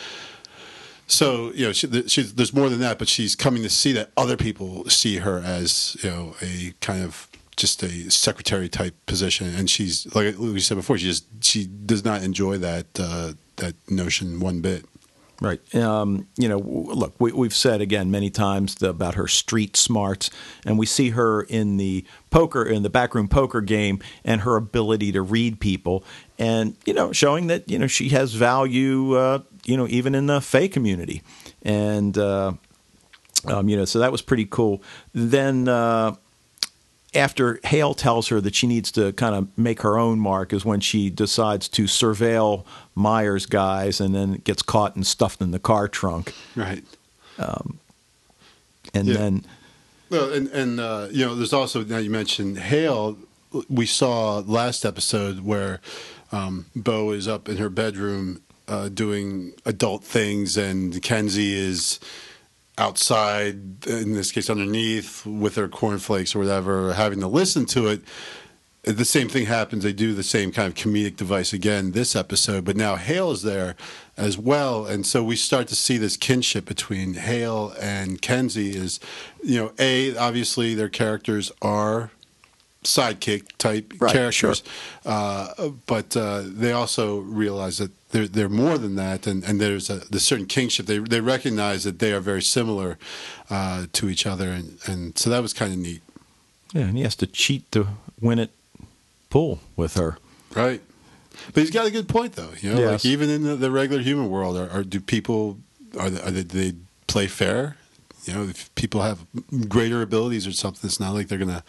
So you know, she, there's more than that, but she's coming to see that other people see her as you know a kind of just a secretary type position, and she's like we said before, she just she does not enjoy that uh, that notion one bit. Right. Um, you know, look, we, have said again many times the, about her street smarts, and we see her in the poker, in the backroom poker game, and her ability to read people, and you know, showing that you know she has value, uh, you know, even in the Fae community, and uh, um, you know, so that was pretty cool. Then. Uh, after Hale tells her that she needs to kind of make her own mark is when she decides to surveil Myers guys and then gets caught and stuffed in the car trunk. Right. Um, and yeah. then. Well, and, and uh, you know, there's also, now you mentioned Hale. We saw last episode where um, Bo is up in her bedroom uh, doing adult things and Kenzi is outside, in this case underneath, with her cornflakes or whatever, having to listen to it. The same thing happens. They do the same kind of comedic device again this episode, but now Hale is there as well, and so we start to see this kinship between Hale and Kenzi. Is you know, a obviously their characters are sidekick type right, characters, sure. uh, but uh, they also realize that they're they're more than that, and, and there's a the certain kingship. They they recognize that they are very similar uh, to each other, and, and so that was kind of neat. Yeah, and he has to cheat to win it pool with her. Right, but he's got a good point though. You know, yes. like even in the, the regular human world, are, are do people are they, are they, do they play fair? You know, if people have greater abilities or something, it's not like they're gonna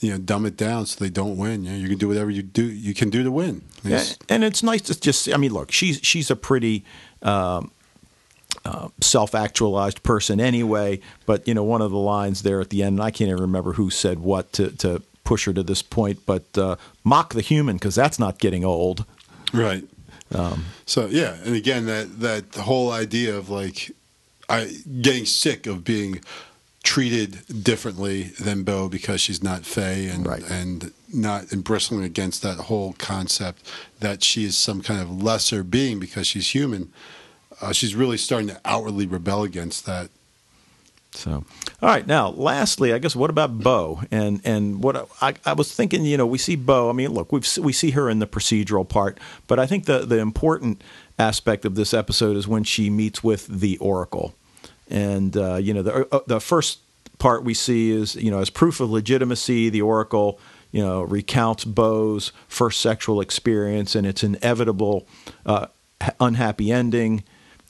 you know dumb it down so they don't win. You know, you can do whatever you do you can do to win. Yeah, and it's nice to just. I mean, look, she's she's a pretty. Um, uh, self-actualized person anyway, but you know one of the lines there at the end, and I can't even remember who said what to, to push her to this point, but uh, mock the human because that's not getting old, right? Um, so yeah, and again that that whole idea of like I getting sick of being treated differently than Bo because she's not Fae and right. and not and bristling against that whole concept that she is some kind of lesser being because she's human. Uh, she's really starting to outwardly rebel against that. So, all right. Now, lastly, I guess what about Bo? And and what I, I was thinking, you know, we see Bo. I mean, look, we we see her in the procedural part, but I think the the important aspect of this episode is when she meets with the Oracle and uh, you know, the uh, the first part we see is you know as proof of legitimacy, the Oracle you know recounts Bo's first sexual experience and its inevitable uh, unhappy ending,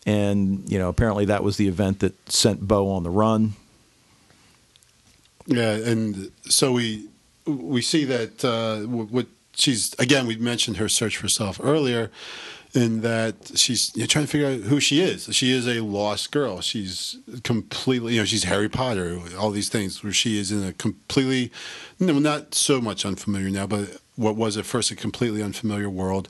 and you know apparently that was the event that sent Bo on the run. Yeah, and so we we see that uh, what she's again we mentioned her search for self earlier in that she's you trying to figure out who she is. She is a lost girl. She's completely, you know, she's Harry Potter, all these things where she is in a completely, no, not so much unfamiliar now, but what was at first a completely unfamiliar world.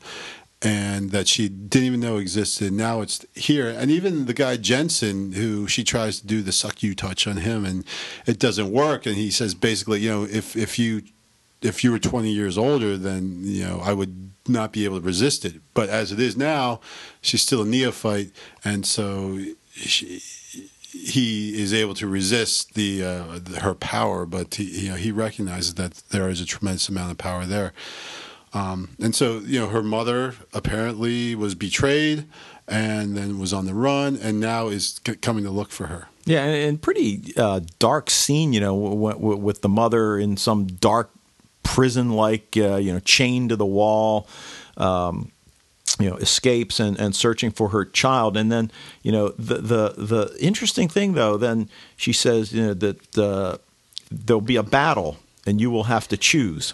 And that she didn't even know existed. Now it's here. And even the guy Jensen, who she tries to do the suck you touch on him, and it doesn't work. And he says basically, you know, if if you if you were 20 years older, then you know I would not be able to resist it. But as it is now, she's still a neophyte, and so she, he is able to resist the, uh, the her power. But he, you know, he recognizes that there is a tremendous amount of power there. Um, and so, you know, her mother apparently was betrayed and then was on the run and now is c- coming to look for her. Yeah, and, and pretty uh, dark scene, you know, w- w- with the mother in some dark prison like, uh, you know, chained to the wall. Um, you know, escapes and, and searching for her child, and then you know the the the interesting thing though, then she says you know that uh, there'll be a battle and you will have to choose.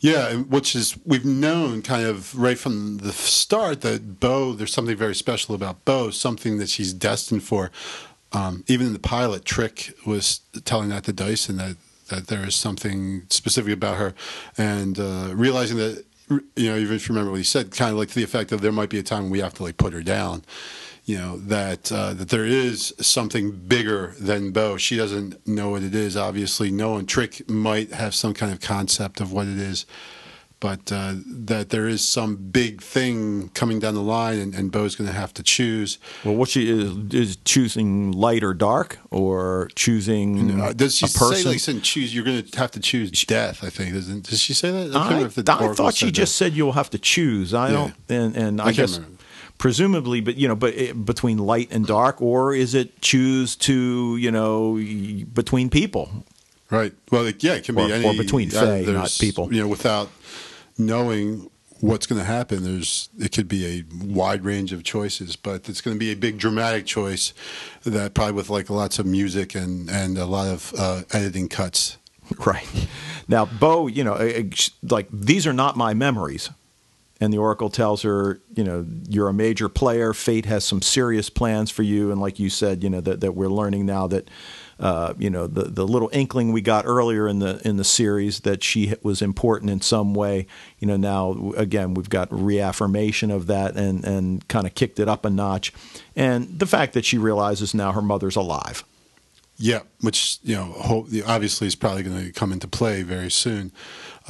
Yeah, which is we've known kind of right from the start that Bo, there's something very special about Bo, something that she's destined for. Um, even in the pilot, Trick was telling that to Dyson that that there is something specific about her, and uh, realizing that you know, even if you remember what he said, kind of like to the effect of there might be a time when we have to like put her down. You know that uh, that there is something bigger than Bo. She doesn't know what it is. Obviously, no one. Trick might have some kind of concept of what it is, but uh, that there is some big thing coming down the line, and, and Bo's going to have to choose. Well, what she is is choosing light or dark, or choosing Uh, does she a person. say, listen, choose? You're going to have to choose death. I think doesn't. Does she say that? I, if the I thought she just said you'll have to choose. I Yeah. don't, and and I, I guess remember. presumably, but you know, but it, between light and dark, or is it choose to you know between people? right. Well, yeah, it can Or- be any or between uh, fae, not people. You know, without knowing what's going to happen, there's it could be a wide range of choices, but it's going to be a big dramatic choice that probably with like lots of music and and a lot of uh, editing cuts. *laughs* Right. Now, Bo, you know, like these are not my memories. And the Oracle tells her, you know, you're a major player. Fate has some serious plans for you. And like you said, you know, that, that we're learning now that, uh, you know, the, the little inkling we got earlier in the in the series that she was important in some way, you know, now again we've got reaffirmation of that and and kind of kicked it up a notch, and the fact that she realizes now her mother's alive. Yeah, which you know, obviously is probably going to come into play very soon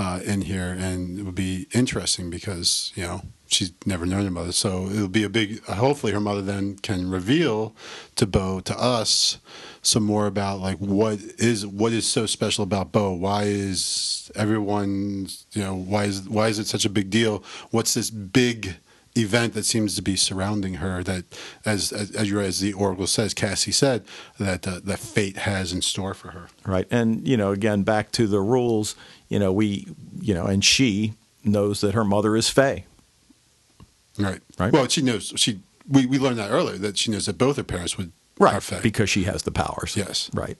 uh, in here, and it would be interesting because you know she's never known her mother, so it'll be a big. Hopefully, her mother then can reveal to Bo to us some more about like what is what is so special about Bo. Why is everyone you know why is why is it such a big deal? What's this big event that seems to be surrounding her that as as, as, as the oracle says cassie said that uh, that fate has in store for her right and you know again back to the rules you know we you know and she knows that her mother is Fae. right Right. well she knows she we, we learned that earlier that she knows that both her parents would are Fae. because she has the powers Yes. right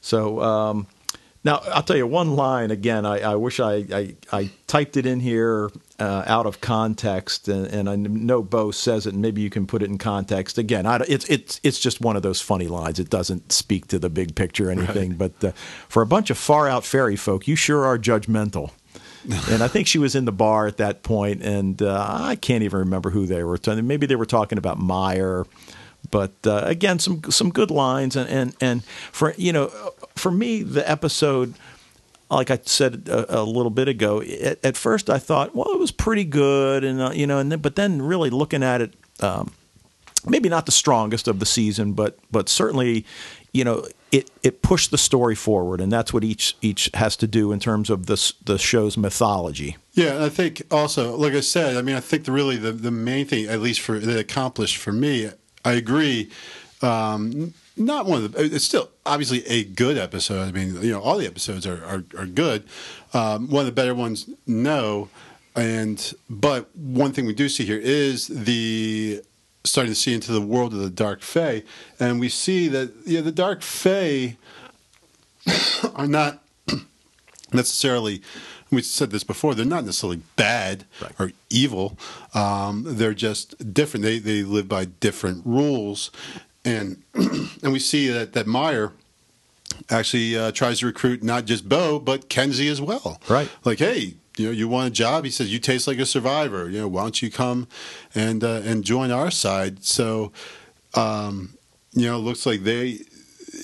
so um now I'll tell you one line again. I, I wish I, I, I typed it in here uh, out of context, and, and I know Bo says it. and Maybe you can put it in context again. I, it's it's it's just one of those funny lines. It doesn't speak to the big picture or anything. But uh, for a bunch of far out fairy folk, you sure are judgmental. *laughs* and I think she was in the bar at that point, and uh, I can't even remember who they were. Talking. Maybe they were talking about Meyer, but uh, again, some some good lines, and, and and for you know, for me, the episode, like I said a, a little bit ago, at, at, first I thought, well, it was pretty good, and uh, you know, and then, but then really looking at it. Um, maybe not the strongest of the season, but but certainly, you know, it it pushed the story forward, and that's what each each has to do in terms of this the show's mythology. Yeah, I think also, like I said, I mean, I think the really the, the main thing, at least for that accomplished for me, I agree. Um, not one of the. It's still obviously a good episode. I mean, you know, all the episodes are are, are good. Um, one of the better ones, no. And but one thing we do see here is the starting to see into the world of the dark fae, and we see that yeah, the dark fae *coughs* are not *coughs* necessarily. We said this before. They're not necessarily bad Right. or evil. Um, they're just different. They they live by different rules, and *clears throat* and we see that that Meyer actually uh, tries to recruit not just Bo but Kenzi as well. Right. Like, hey, you know, you want a job? He says you taste like a survivor. You know, why don't you come and uh, and join our side? So, um, you know, it looks like they.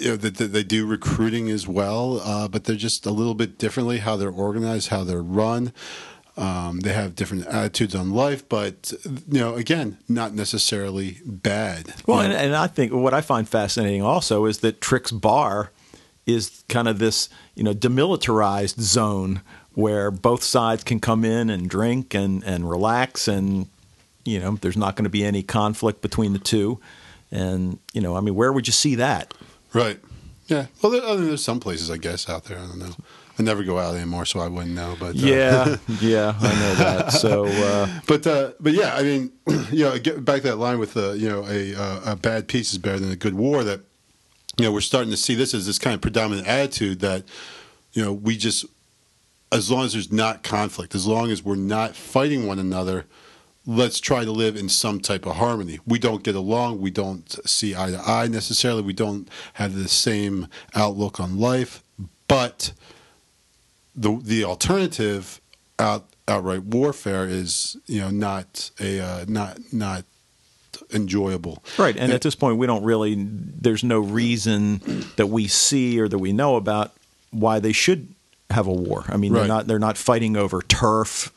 You know, that, that they do recruiting as well, uh, but they're just a little bit differently how they're organized, how they're run. Um, they have different attitudes on life, but you know, again, not necessarily bad. Well, and, and I think what I find fascinating also is that Trick's Bar is kind of this, you know, demilitarized zone where both sides can come in and drink and, and relax and, you know, there's not going to be any conflict between the two. And, you know, I mean, where would you see that? right? Yeah. Well, there, I mean, there's some places I guess out there. I don't know. I never go out anymore, so I wouldn't know. But uh, Yeah, *laughs* yeah, I know that. So, uh, *laughs* but uh, but yeah, I mean, *clears throat* you know, get back to that line with uh, you know a uh, a bad peace is better than a good war. That you know we're starting to see this as this kind of predominant attitude that you know we just as long as there's not conflict, as long as we're not fighting one another, let's try to live in some type of harmony. We don't get along. We don't see eye to eye necessarily. We don't have the same outlook on life, but the the alternative out outright warfare is you know not a uh, not not enjoyable. right. And at this point, we don't really, there's no reason that we see or that we know about why they should have a war. I mean, they're not, they're not fighting over turf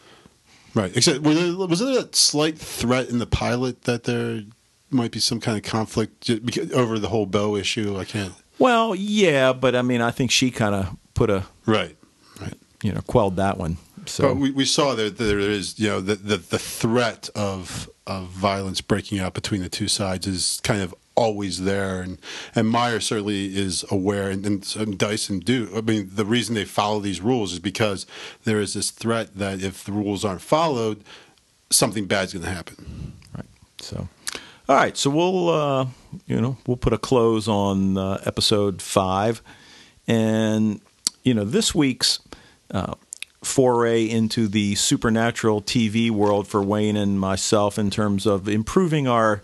Right. Except was there, was there a slight threat in the pilot that there might be some kind of conflict over the whole Bo issue? I can't. Well, yeah, but I mean, I think she kind of put a Right. You know quelled that one. So But we, we saw that there is, you know, the, the, the threat of of violence breaking out between the two sides is kind of always there, and and Meyer certainly is aware, and, and, and Dyson do. I mean, the reason they follow these rules is because there is this threat that if the rules aren't followed, something bad's going to happen. Right. So, all right. So we'll, uh, you know, we'll put a close on uh, episode five, and you know, this week's uh, foray into the supernatural TV world for Wayne and myself in terms of improving our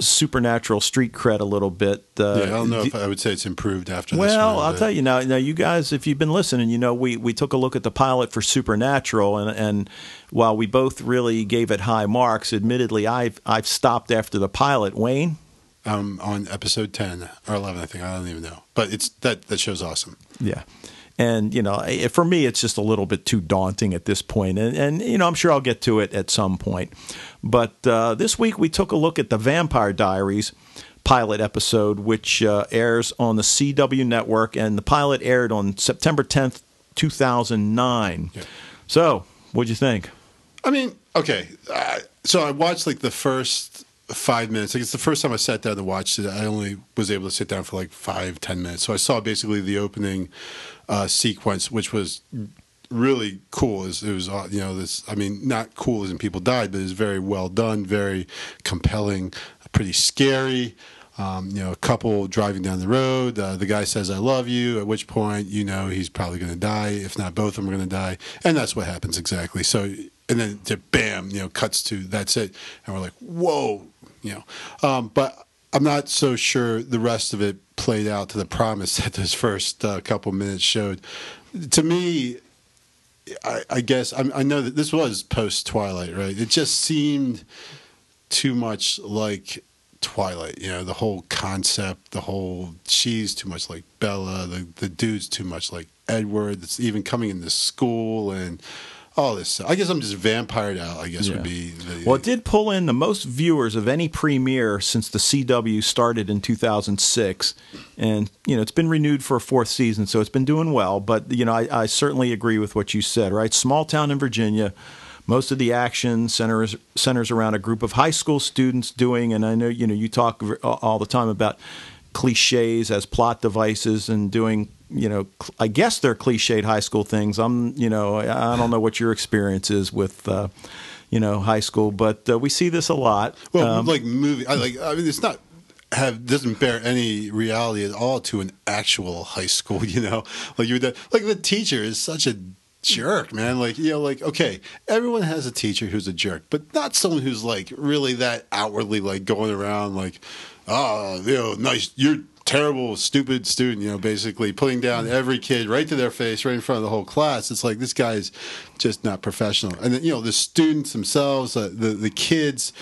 supernatural street cred a little bit. Uh, yeah, I don't know if I would say it's improved after this. well, one, I'll tell you now. Now, you guys, if you've been listening, you know we we took a look at the pilot for Supernatural, and and while we both really gave it high marks, admittedly, I've I've stopped after the pilot. Wayne, um, on episode ten or eleven, I think I don't even know, but it's that that show's awesome. yeah, and you know, for me, it's just a little bit too daunting at this point, and and you know, I'm sure I'll get to it at some point. But uh, this week we took a look at the Vampire Diaries pilot episode, which uh, airs on the CW network, and the pilot aired on September 10th, 2009. Yeah. So, what'd you think? I mean, okay. Uh, so I watched like the first five minutes. Like it's the first time I sat down to watch it. I only was able to sit down for like five, ten minutes. So I saw basically the opening uh, sequence, which was really cool. It was, it was, uh, you know, this. I mean, not cool as in people died, but it was very well done, very compelling, pretty scary. Um, you know, a couple driving down the road. Uh, the guy says, "I love you." At which point, you know, he's probably going to die. If not, both of them are going to die, and that's what happens exactly. So, and then bam, you know, cuts to that's it, and we're like, "Whoa," you know. Um, but I'm not so sure the rest of it played out to the promise *laughs* that those first uh, couple minutes showed. To me, I, I guess I, I know that this was post Twilight, right? It just seemed too much like Twilight. You know, the whole concept, the whole she's too much like Bella, the the dude's too much like Edward. That's even coming into school and all this. Stuff. I guess I'm just vampired out. I guess Yeah. would be. The, Well, it did pull in the most viewers of any premiere since the CW started in 2006, and you know it's been renewed for a fourth season, so it's been doing well. But you know, I, I certainly agree with what you said. Right, small town in Virginia. Most of the action centers centers around a group of high school students doing, and I know you know you talk all the time about cliches as plot devices and doing you know i guess they're cliched high school things i'm you know i I don't know what your experience is with uh, you know high school but uh, we see this a lot Well, Um, like movie, I like. I mean, it's not have doesn't bear any reality at all to an actual high school. *laughs* You know, like you like the teacher is such a jerk, man. Like you know, like okay, everyone has a teacher who's a jerk, but not someone who's like really that outwardly like going around like, oh, you know, nice, you're terrible, stupid student. You know, basically putting down every kid right to their face, right in front of the whole class. It's like this guy's just not professional. And then you know, the students themselves, uh, the the kids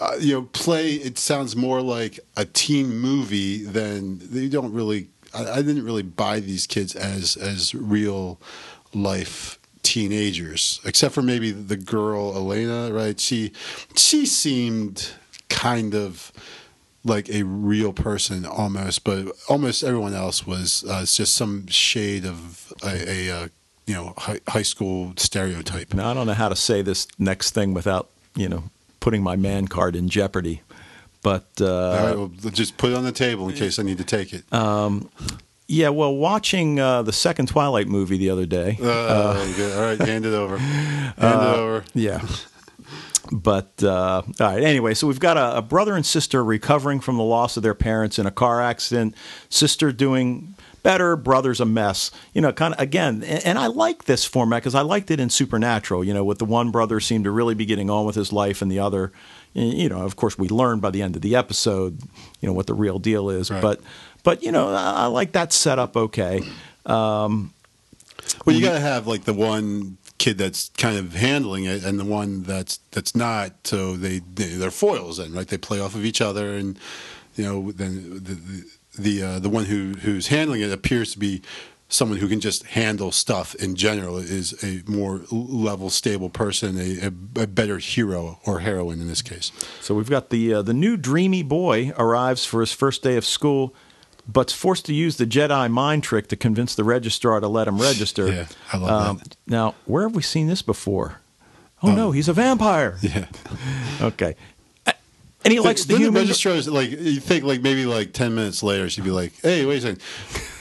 uh, you know, play. It sounds more like a teen movie than they don't really. I, I didn't really buy these kids as as real life teenagers, except for maybe the girl Elena. Right? She she seemed kind of like a real person almost, but almost everyone else was uh, just some shade of a, a uh, you know high, high school stereotype. now i don't know how to say this next thing without you know putting my man card in jeopardy but uh, All right, well, just put it on the table in case I need to take it. yeah well watching uh, the second twilight movie the other day Uh, good. All right, hand it over. *laughs* Hand it over. Yeah. But uh, all right. Anyway, so we've got a, a brother and sister recovering from the loss of their parents in a car accident. Sister doing better. Brother's a mess. You know, kind of again. And, and I like this format because I liked it in Supernatural. You know, with the one brother seemed to really be getting on with his life, and the other, you know, of course, we learn by the end of the episode, you know, what the real deal is. Right. But, but you know, I, I like that setup. Okay. Well, you got to have like the one kid that's kind of handling it, and the one that's that's not. So they they're foils, then right? They play off of each other, and you know, then the the the, uh, the one who who's handling it appears to be someone who can just handle stuff in general is a more level, stable person, a, a, a better hero or heroine in this case. So we've got the uh, the new dreamy boy arrives for his first day of school, but's forced to use the Jedi mind trick to convince the registrar to let him register. Yeah, I love um, that. Now, where have we seen this before? Oh no, he's a vampire. *laughs* Yeah. *laughs* Okay. And he likes the Then human. registrars like you think like maybe like ten minutes later she'd be like, "Hey, wait a second,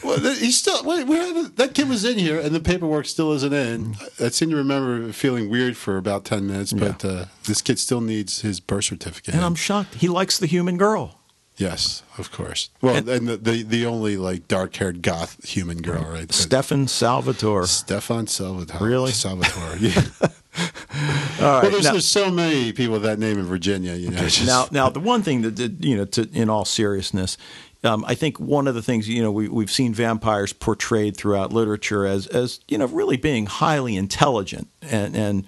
well, he's still wait, where the, that kid was in here and the paperwork still isn't in." I seem to remember feeling weird for about ten minutes, but uh, this kid still needs his birth certificate. and I'm shocked. He likes the human girl. Yes, of course. Well, And- and, the, the the only like dark haired goth human girl, right? Stefan Salvatore. Stefan Salvatore. Really? Salvatore. *laughs* Yeah. All right. well, there's, now- there's so many people with that name in Virginia. You know. just- now, now the one thing that, that you know, to, in all seriousness, um, I think one of the things you know we we've seen vampires portrayed throughout literature as as you know really being highly intelligent, and and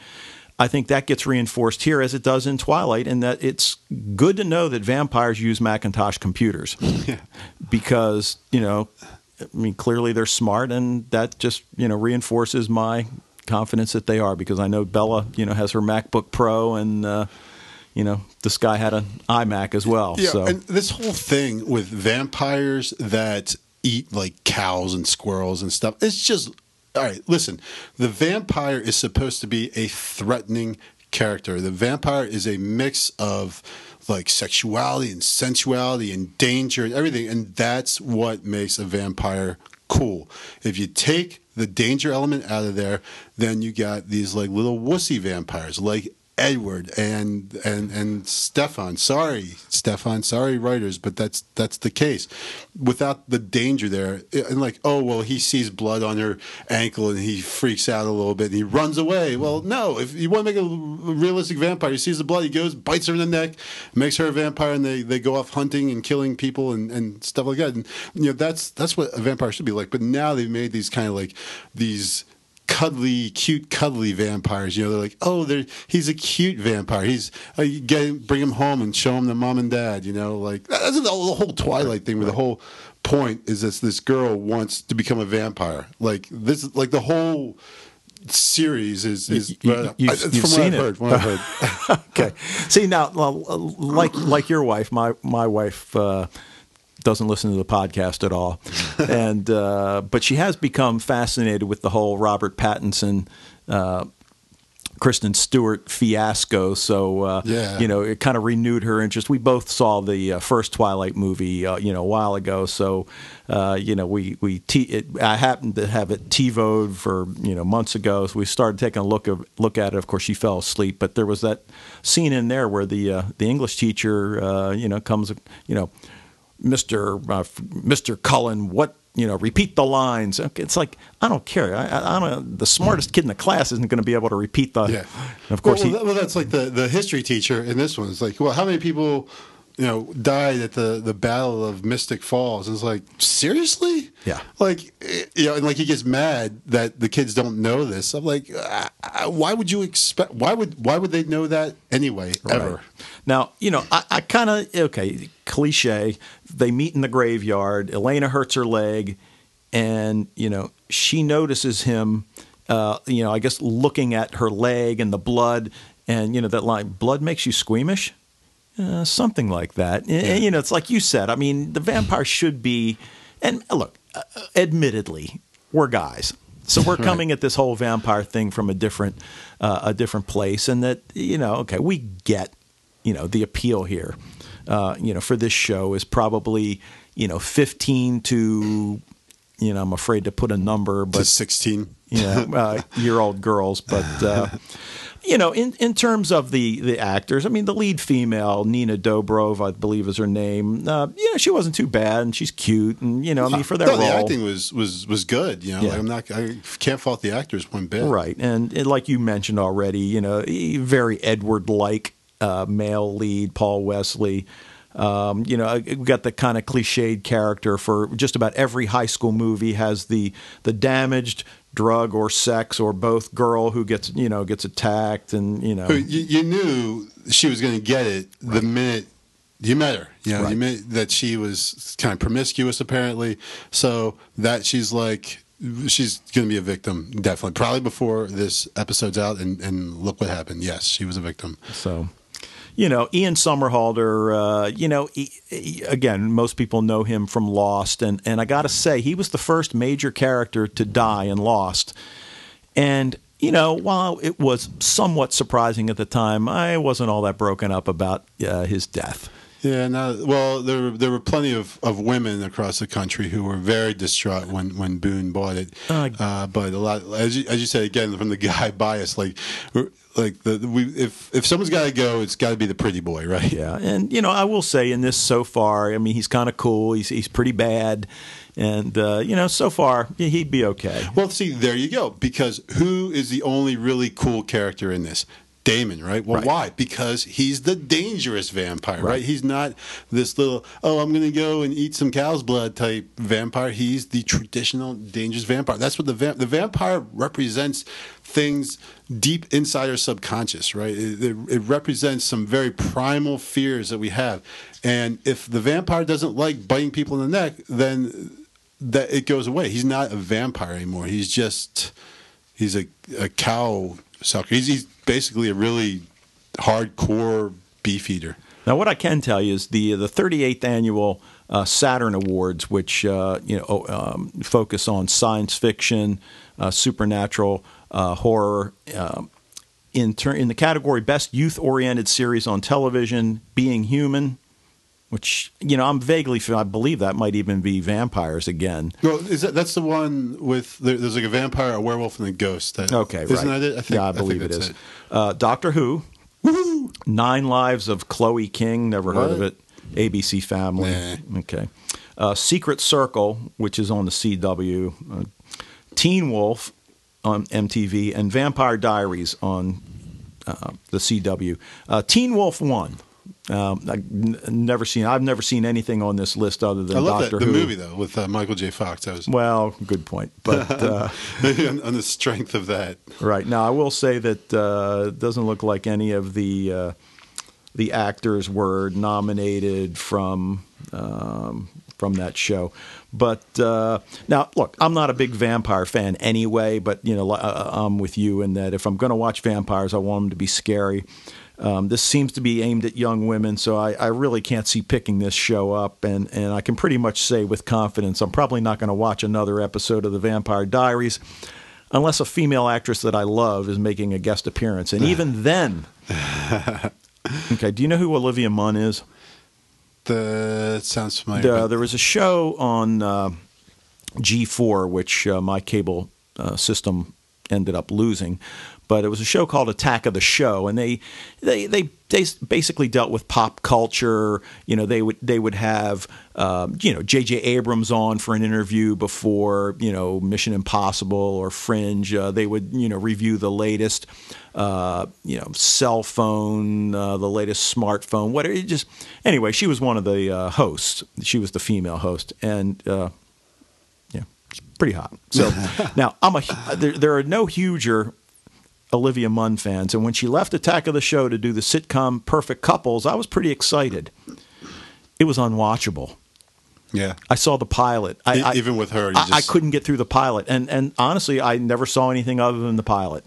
I think that gets reinforced here as it does in Twilight, and that it's good to know that vampires use Macintosh computers *laughs* Yeah. because you know, I mean, clearly they're smart, and that just you know reinforces my confidence that they are because I know Bella, you know, has her MacBook Pro, and uh, you know, this guy had an iMac as well. Yeah, so and this whole thing with vampires that eat like cows and squirrels and stuff, it's just all right. Listen, the vampire is supposed to be a threatening character. The vampire is a mix of like sexuality and sensuality and danger and everything, and that's what makes a vampire cool. If you take the danger element out of there, then you got these like little wussy vampires like Edward and and and Stefan. Sorry, Stefan. Sorry, writers, but that's that's the case. Without the danger there, eh, and like, oh well, he sees blood on her ankle and he freaks out a little bit and he runs away. Well, no. If you want to make a realistic vampire, he sees the blood, he goes, bites her in the neck, makes her a vampire, and they, they go off hunting and killing people and, and stuff like that. And you know that's that's what a vampire should be like. But now they've made these kind of like these cuddly, cute, cuddly vampires. You know, they're like, oh, they're, he's a cute vampire. He's uh, you him, bring him home and show him to mom and dad. You know, like that's the whole, Twilight thing. Where the whole point is that this girl wants to become a vampire. Like this, like the whole series is is You- you- uh, you've- I- you've from what seen I've it. heard. From what I've heard. *laughs* okay. See now, like like your wife, my my wife uh, doesn't listen to the podcast at all, *laughs* and uh, but she has become fascinated with the whole Robert Pattinson. Uh, Kristen Stewart fiasco, so uh, Yeah. you know it kind of renewed her interest. We both saw the uh, first Twilight movie, uh, you know, a while ago. So, uh, you know, we we t- it, I happened to have it TiVoed for you know months ago. So we started taking a look of, look at it. Of course, she fell asleep, but there was that scene in there where the uh, the English teacher, uh, you know, comes, you know, Mister uh, Mister Cullen, what you know, repeat the lines. It's like I don't care. I, don't. The smartest kid in the class isn't going to be able to repeat the. Yeah. Of course, well, he, well, that- well, that's like the, the history teacher in this one. It's like, well, how many people, you know, died at the, the Battle of Mystic Falls? And it's like, seriously? Yeah. Like, eh, you know, and like he gets mad that the kids don't know this. I'm like, why would you expect? Why would why would they know that anyway? Ever? Right. Now, you know, I, I kind of okay, cliche. They meet in the graveyard. Elena hurts her leg, and you know she notices him. Uh, you know, I guess looking at her leg and the blood, and you know that line, "Blood makes you squeamish," uh, something like that. And, you know, it's like you said. I mean, the vampire should be. And look, uh, admittedly, we're guys. So we're *laughs* coming at this whole vampire thing from a different uh, a different place, and that you know, okay, we get you know the appeal here. Uh, you know, for this show is probably you know fifteen to you know I'm afraid to put a number, To but 16. you know, uh, *laughs* year old girls. But uh, you know, in in terms of the the actors, I mean, the lead female, Nina Dobrev, I believe is her name. Uh, you know, she wasn't too bad, and she's cute, and you know, I mean, for that no, role, the acting was was was good. You know, Yeah. like, I'm not. I can't fault the actors one bit. Right, and, and like you mentioned already, you know, very Edward-like uh, male lead, Paul Wesley. Um, you know, we got the kind of cliched character for just about every high school movie has the the damaged drug or sex or both girl who gets you know gets attacked and you know You, you knew she was going to get it the minute you met her. You know, you met that she was kind of promiscuous apparently, so that she's like, she's going to be a victim, definitely. Probably before this episode's out, and, and look what happened. Yes, she was a victim. So, you know, Ian Somerhalder, uh, you know, he, he- again, most people know him from Lost, and, and I got to say, he was the first major character to die in Lost. And, you know, while it was somewhat surprising at the time, I wasn't all that broken up about uh, his death. Yeah, no, well, there were, there were plenty of, of women across the country who were very distraught when, when Boone bought it. Uh, Uh, but a lot, as you, as you said again, from the guy *laughs* bias, like like the we if if someone's got to go, it's got to be the pretty boy, right? Yeah, and you know, I will say in this so far, I mean, he's kind of cool. He's he's pretty bad, and uh, you know, so far he'd be okay. Well, see, there you go. Because who is the only really cool character in this? Damon, right? Well, Right. why? Because he's the dangerous vampire, right? Right. He's not this little, oh, I'm going to go and eat some cow's blood type vampire. He's the traditional dangerous vampire. That's what the va- the vampire represents things deep inside our subconscious, right? It, it, it represents some very primal fears that we have. And if the vampire doesn't like biting people in the neck, then that it goes away. He's not a vampire anymore. He's just he's a, a cow sucker. He's, he's basically a really hardcore beef eater. Now, what I can tell you is the the 38th annual uh, Saturn Awards, which uh, you know um, focus on science fiction, uh, supernatural, uh, horror. um in ter- in the category Best Youth Oriented Series on Television, Being Human, which you know I'm vaguely I believe that might even be vampires again. Well, is that that's the one with there, there's like a vampire, a werewolf, and a ghost. That, Okay, isn't right. that it? I think, yeah, I believe it that's is. Uh, Doctor Who, Nine Lives of Chloe King. Never heard of it. ABC Family. Nah. Okay. Uh, Secret Circle, which is on the CW. Uh, Teen Wolf on MTV, and Vampire Diaries on uh, the CW. Uh, Teen Wolf one. Um, I n- never seen. I've never seen anything on this list other than I love Doctor that the Who. movie though with uh, Michael J. Fox. I was *laughs* Well, good point. But *laughs* uh, on, *laughs* on the strength of that. Right now, I will say that uh, it doesn't look like any of the uh, the actors were nominated from um, from that show. But uh, now, look, I'm not a big vampire fan anyway. But you know, uh, I'm with you in that if I'm going to watch vampires, I want them to be scary. Um, this seems to be aimed at young women, so I, I really can't see picking this show up. And, and I can pretty much say with confidence I'm probably not going to watch another episode of The Vampire Diaries unless a female actress that I love is making a guest appearance. And even *sighs* then. *laughs* okay, do you know who Olivia Munn is? The sounds familiar. The, there was a show on uh, G4, which uh, my cable uh, system ended up losing. But it was a show called Attack of the Show, and they they they, they basically dealt with pop culture. You know, they would they would have um, you know J.J. Abrams on for an interview before you know Mission Impossible or Fringe. Uh, they would you know review the latest uh, you know cell phone, uh, the latest smartphone, whatever. It just anyway, she was one of the uh, hosts. She was the female host, and uh, yeah, it's pretty hot. So *laughs* now I'm a there, there are no huger Olivia Munn fans, and when she left Attack of the Show to do the sitcom Perfect Couples, I was pretty excited. It was unwatchable. yeah. I saw the pilot. I, I- even with her, you I, I couldn't get through the pilot, and and honestly, I never saw anything other than the pilot.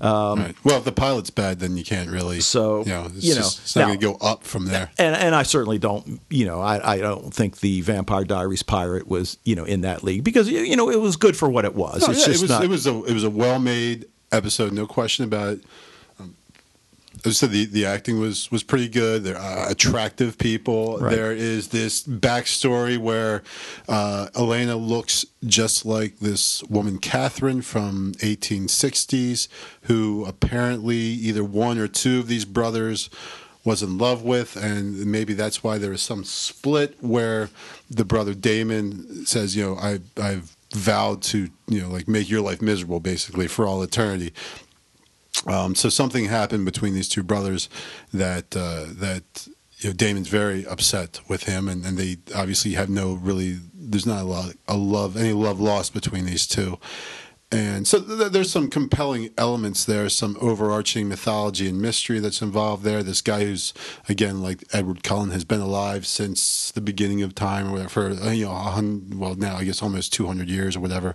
right. Well, if the pilot's bad, then you can't really. Um, So, you know, it's, you know, just, it's not going to go up from there. And and I certainly don't, you know, I, I don't think the Vampire Diaries pirate was, you know, in that league because you know it was good for what it was. No, it's yeah, just it was not. it was a it was a well made episode, no question about it. Um, as I said, the, the acting was was pretty good. They're uh, attractive people. Right. There is this backstory where uh, Elena looks just like this woman Catherine from 1860s, who apparently either one or two of these brothers was in love with, and maybe that's why there is some split where the brother Damon says, you know, I I've vowed to you know like make your life miserable basically for all eternity. Um, so something happened between these two brothers that uh, that you know Damon's very upset with him, and, and they obviously have no really. There's not a lot a love any love lost between these two, and so th- there's some compelling elements there, some overarching mythology and mystery that's involved there. This guy who's again like Edward Cullen has been alive since the beginning of time, or whatever, for you know, well now I guess almost 200 years or whatever.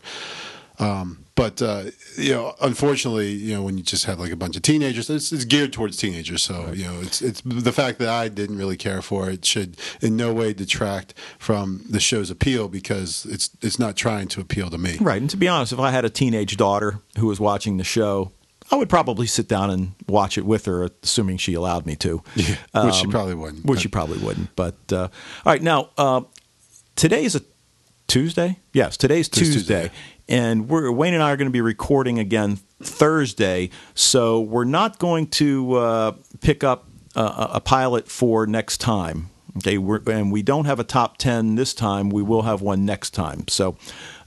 Um, but uh, you know, unfortunately, you know, when you just have like a bunch of teenagers, it's, it's geared towards teenagers. So right. you know, it's it's the fact that I didn't really care for it should in no way detract from the show's appeal because it's it's not trying to appeal to me. Right. And to be honest, if I had a teenage daughter who was watching the show, I would probably sit down and watch it with her, assuming she allowed me to. Yeah, *laughs* um, which she um, probably wouldn't. Which she probably wouldn't. But uh, all right, now uh, today is a Tuesday. Yes, today's Tuesday, Tuesday, and we're, Wayne and I are going to be recording again Thursday. So we're not going to uh, pick up a, a pilot for next time. Okay, we're, and we don't have a top ten this time. We will have one next time. So,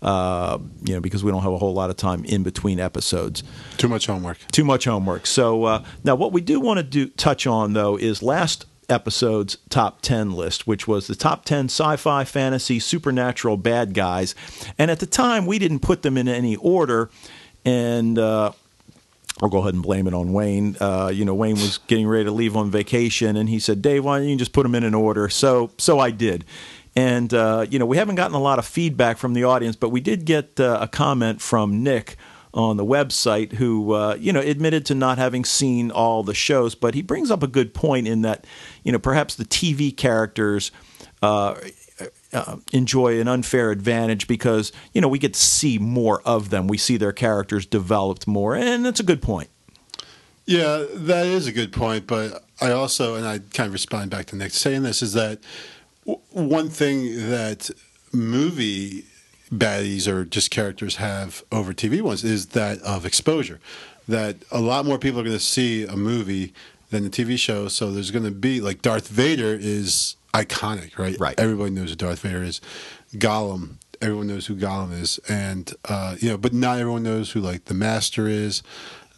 uh, you know, because we don't have a whole lot of time in between episodes. Too much homework. Too much homework. So uh, now, what we do want to do touch on though is last episode's top 10 list, which was the top 10 sci fi, fantasy, supernatural bad guys. And at the time, we didn't put them in any order. And uh, I'll go ahead and blame it on Wayne. Uh, you know, Wayne was getting ready to leave on vacation, and he said, "Dave, why don't you just put them in an order?" So, so I did. And uh, you know, we haven't gotten a lot of feedback from the audience, but we did get uh, a comment from Nick on the website who uh, you know admitted to not having seen all the shows, but he brings up a good point in that you know perhaps the TV characters. Uh, uh, enjoy an unfair advantage because you know we get to see more of them. We see their characters developed more, and that's a good point. Yeah, that is a good point. But I also, and I kind of respond back to Nick saying this, is that w- one thing that movie baddies or just characters have over TV ones is that of exposure. That a lot more people are going to see a movie than the TV show. So there's going to be like Darth Vader is iconic, right? Right. Everybody knows who Darth Vader is. Gollum, everyone knows who Gollum is, and uh, you know, but not everyone knows who like the Master is.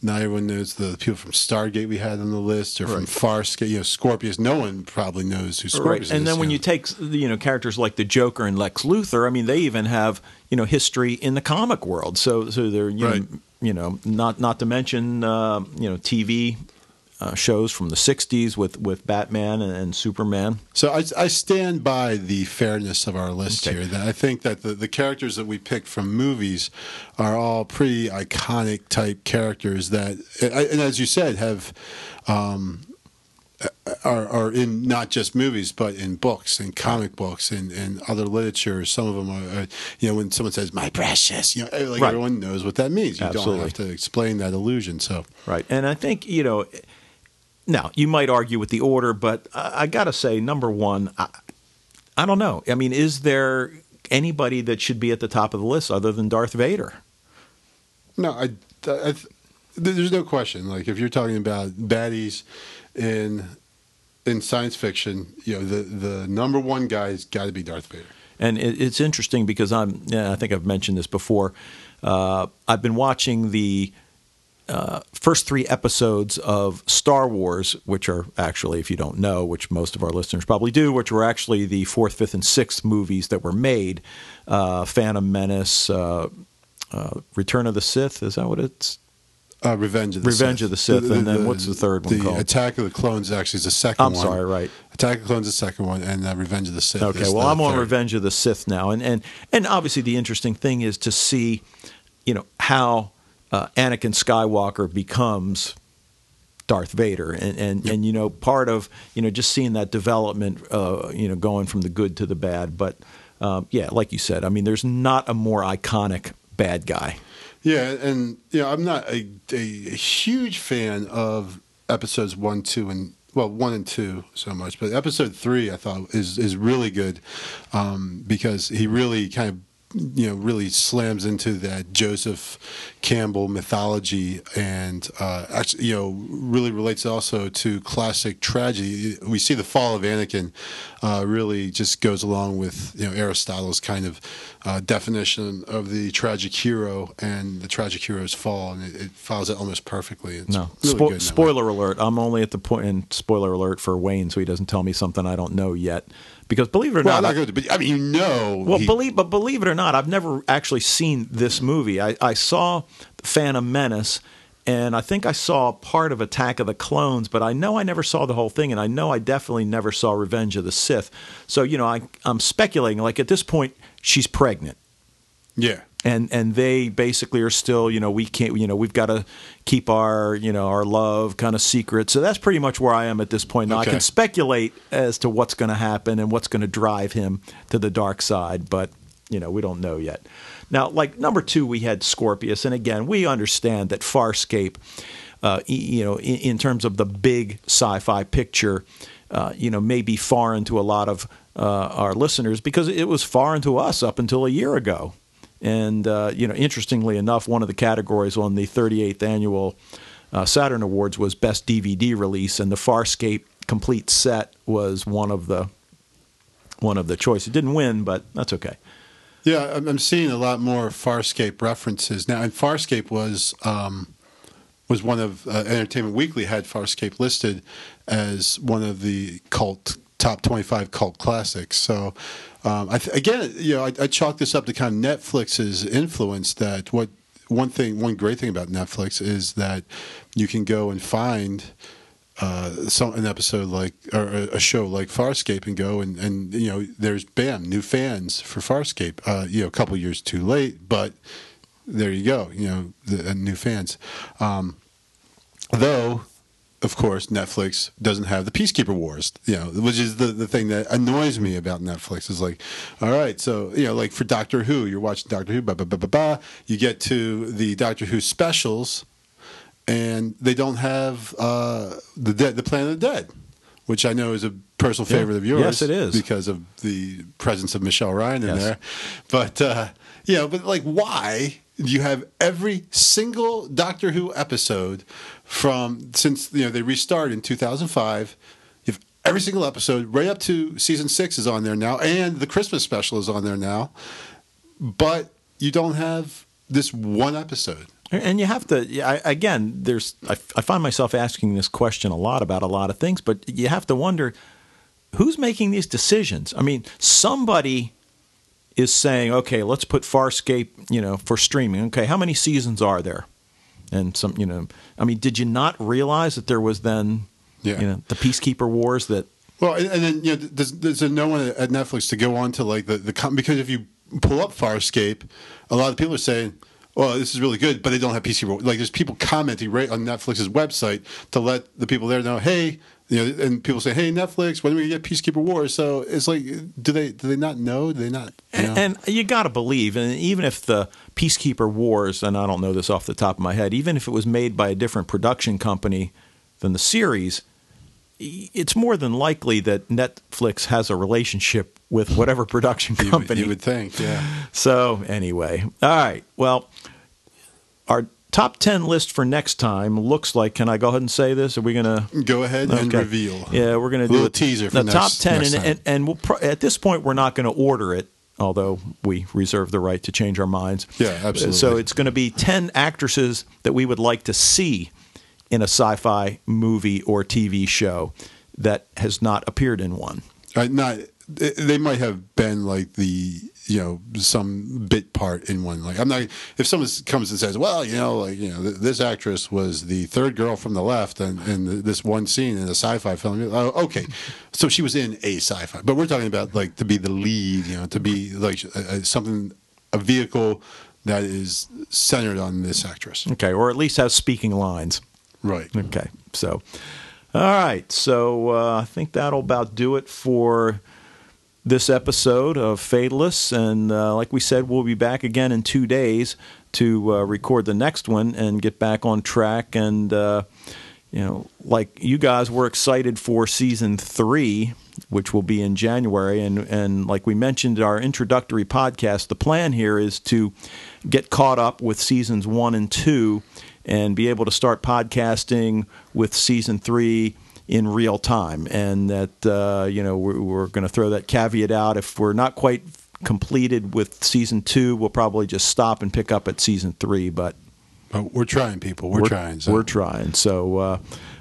Not everyone knows the people from Stargate we had on the list, or from Farscape. You know, Scorpius. No one probably knows who Scorpius right. is. And then when you, know. you take you know characters like the Joker and Lex Luthor, I mean, they even have you know history in the comic world. So so they're you right. know you know not not to mention uh, you know TV uh, shows from the 60s with, with Batman and, and Superman. So I, I, stand by the fairness of our list okay. here. That I think that the, the characters that we picked from movies are all pretty iconic type characters that, and as you said, have. Um, are, are in not just movies, but in books and comic books and, and other literature. Some of them are, are, you know, when someone says "my precious," you know, like right. everyone knows what that means. You Absolutely. don't have to explain that illusion. So, right, and I think you know, now, you might argue with the order, but I, I got to say, number one, I, I don't know. I mean, is there anybody that should be at the top of the list other than Darth Vader? No, I, I, there's no question. Like if you're talking about baddies in in science fiction, you know the the number one guy's got to be Darth Vader. And it, it's interesting because I'm. Yeah, I think I've mentioned this before. Uh, I've been watching the uh, first three episodes of Star Wars, which are actually, if you don't know, which most of our listeners probably do, which were actually the fourth, fifth, and sixth movies that were made uh, Phantom Menace, uh, uh Return of the Sith, is that what it's? Uh, Revenge of the Revenge Sith. of the Sith, the, the, and then the, what's the third one the called? Attack of the Clones actually is the 2nd one. I'm sorry, right. Attack of the Clones is the second one, and Revenge of the Sith. Okay, well, I'm on Revenge of the Sith now, and and and obviously the interesting thing is to see, you know, how uh, Anakin Skywalker becomes Darth Vader, and and, yep. and you know part of you know just seeing that development, uh, you know, going from the good to the bad. But um, yeah, like you said, I mean, there's not a more iconic bad guy. Yeah, and you know, I'm not a, a, a huge fan of episodes one, two, and well, one and two so much, but episode three I thought is is really good um, because he really kind of you know really slams into that Joseph Campbell mythology and uh, actually you know really relates also to classic tragedy. We see the fall of Anakin uh, really just goes along with you know Aristotle's kind of uh, definition of the tragic hero and the tragic hero's fall, and it, it follows it almost perfectly. It's no, really Spo- spoiler alert! I'm only at the point, and spoiler alert for Wayne, so he doesn't tell me something I don't know yet. Because believe it or well, not, not to, I mean, you know, well, he, believe, but believe it or not, I've never actually seen this movie. I, I saw Phantom Menace, and I think I saw part of Attack of the Clones, but I know I never saw the whole thing, and I know I definitely never saw Revenge of the Sith. So you know, I, I'm speculating. Like at this point, she's pregnant. Yeah. And and they basically are still you know we can't you know we've got to keep our you know our love kind of secret. So that's pretty much where i am at this point. Now Okay. i can speculate as to what's going to happen and what's going to drive him to the dark side but you know we don't know yet. Now like number two we had scorpius. And again we understand that farscape uh, you know in, in terms of the big sci-fi picture uh, you know may be foreign to a lot of uh, our listeners because it was foreign to us up until a year ago and uh, you know, interestingly enough, one of the categories on the 38th annual uh, Saturn Awards was best DVD release, and the Farscape complete set was one of the one of the choice. It didn't win, but that's okay. Yeah, I'm, seeing a lot more Farscape references now. And Farscape was um, was one of uh, Entertainment Weekly had Farscape listed as one of the cult top 25 cult classics. So um, I th- again, you know, I, I chalk this up to kind of Netflix's influence. That what one thing, one great thing about Netflix is that you can go and find uh, some an episode like or a, show like Farscape and go and and you know there's bam new fans for Farscape. Uh, you know, a couple years too late, but there you go. You know, the uh, new fans. Um, though, of course, Netflix doesn't have the Peacekeeper Wars. You know, which is the the thing that annoys me about Netflix is like, all right, so you know, like for Doctor Who, you're watching Doctor Who, ba ba ba ba ba. You get to the Doctor Who specials and they don't have uh, the dead, the Planet of the Dead, which I know is a personal Yeah. favorite of yours. Yes, it is. because of the presence of Michelle Ryan in Yes. there. But uh, you know, but like, why do you have every single Doctor Who episode from since you know they restarted in 2005? Every single episode right up to season six is on there now, and the Christmas special is on there now. But you don't have this one episode. And you have to I, again. There's I, I find myself asking this question a lot about a lot of things, but you have to wonder who's making these decisions. I mean, somebody is saying, okay, let's put Farscape, you know, for streaming. Okay, how many seasons are there? And some, you know, I mean, did you not realize that there was then, Yeah. you know, the Peacekeeper Wars that Well, and, and then you know, there's, there's no one at Netflix to go on to like the the com- because if you pull up Farscape, a lot of people are saying, "Well, this is really good," but they don't have PC. Like there's people commenting right on Netflix's website to let the people there know, "Hey." You know, and people say, "Hey, Netflix, when do we get Peacekeeper Wars?" So it's like, do they do they not know? Do they not? You know? And, and you got to believe, and even if the Peacekeeper Wars, and I don't know this off the top of my head, even if it was made by a different production company than the series, it's more than likely that Netflix has a relationship with whatever *laughs* production you, would- company. you would think, yeah. So anyway, all right. Well, our top ten list for next time looks like. Can I go ahead and say this? Are we gonna? Go ahead and reveal. Yeah, we're going to do a teaser for the top ten, next and, time. and and we'll pro- at this point we're not going to order it, although we reserve the right to change our minds. Yeah, absolutely. So it's going to be ten actresses that we would like to see in a sci-fi movie or TV show that has not appeared in one. Uh, not they might have been like the you know some bit part in one. Like i'm not if someone comes and says well you know like you know th- this actress was the third girl from the left and in this one scene in a sci-fi film oh, okay. So she was in a sci-fi but we're talking about like to be the lead you know to be like a, a, something a vehicle that is centered on this actress. Okay, or at least has speaking lines. right. Okay, so all right, so uh, I think that'll about do it for this episode of Fatalists, and uh, like we said, we'll be back again in two days to uh, record the next one and get back on track. And uh, you know, like you guys, we're excited for season three, which will be in January. And and like we mentioned in our introductory podcast, the plan here is to get caught up with seasons one and two, and be able to start podcasting with season three in real time. And that uh, you know we're, we're going to throw that caveat out if we're not quite completed with season two, we'll probably just stop and pick up at season three. But but we're trying people we're, trying so. We're trying. So, uh,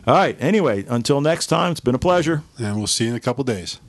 all right. Anyway, until next time, it's been a pleasure. and we'll see you in a couple days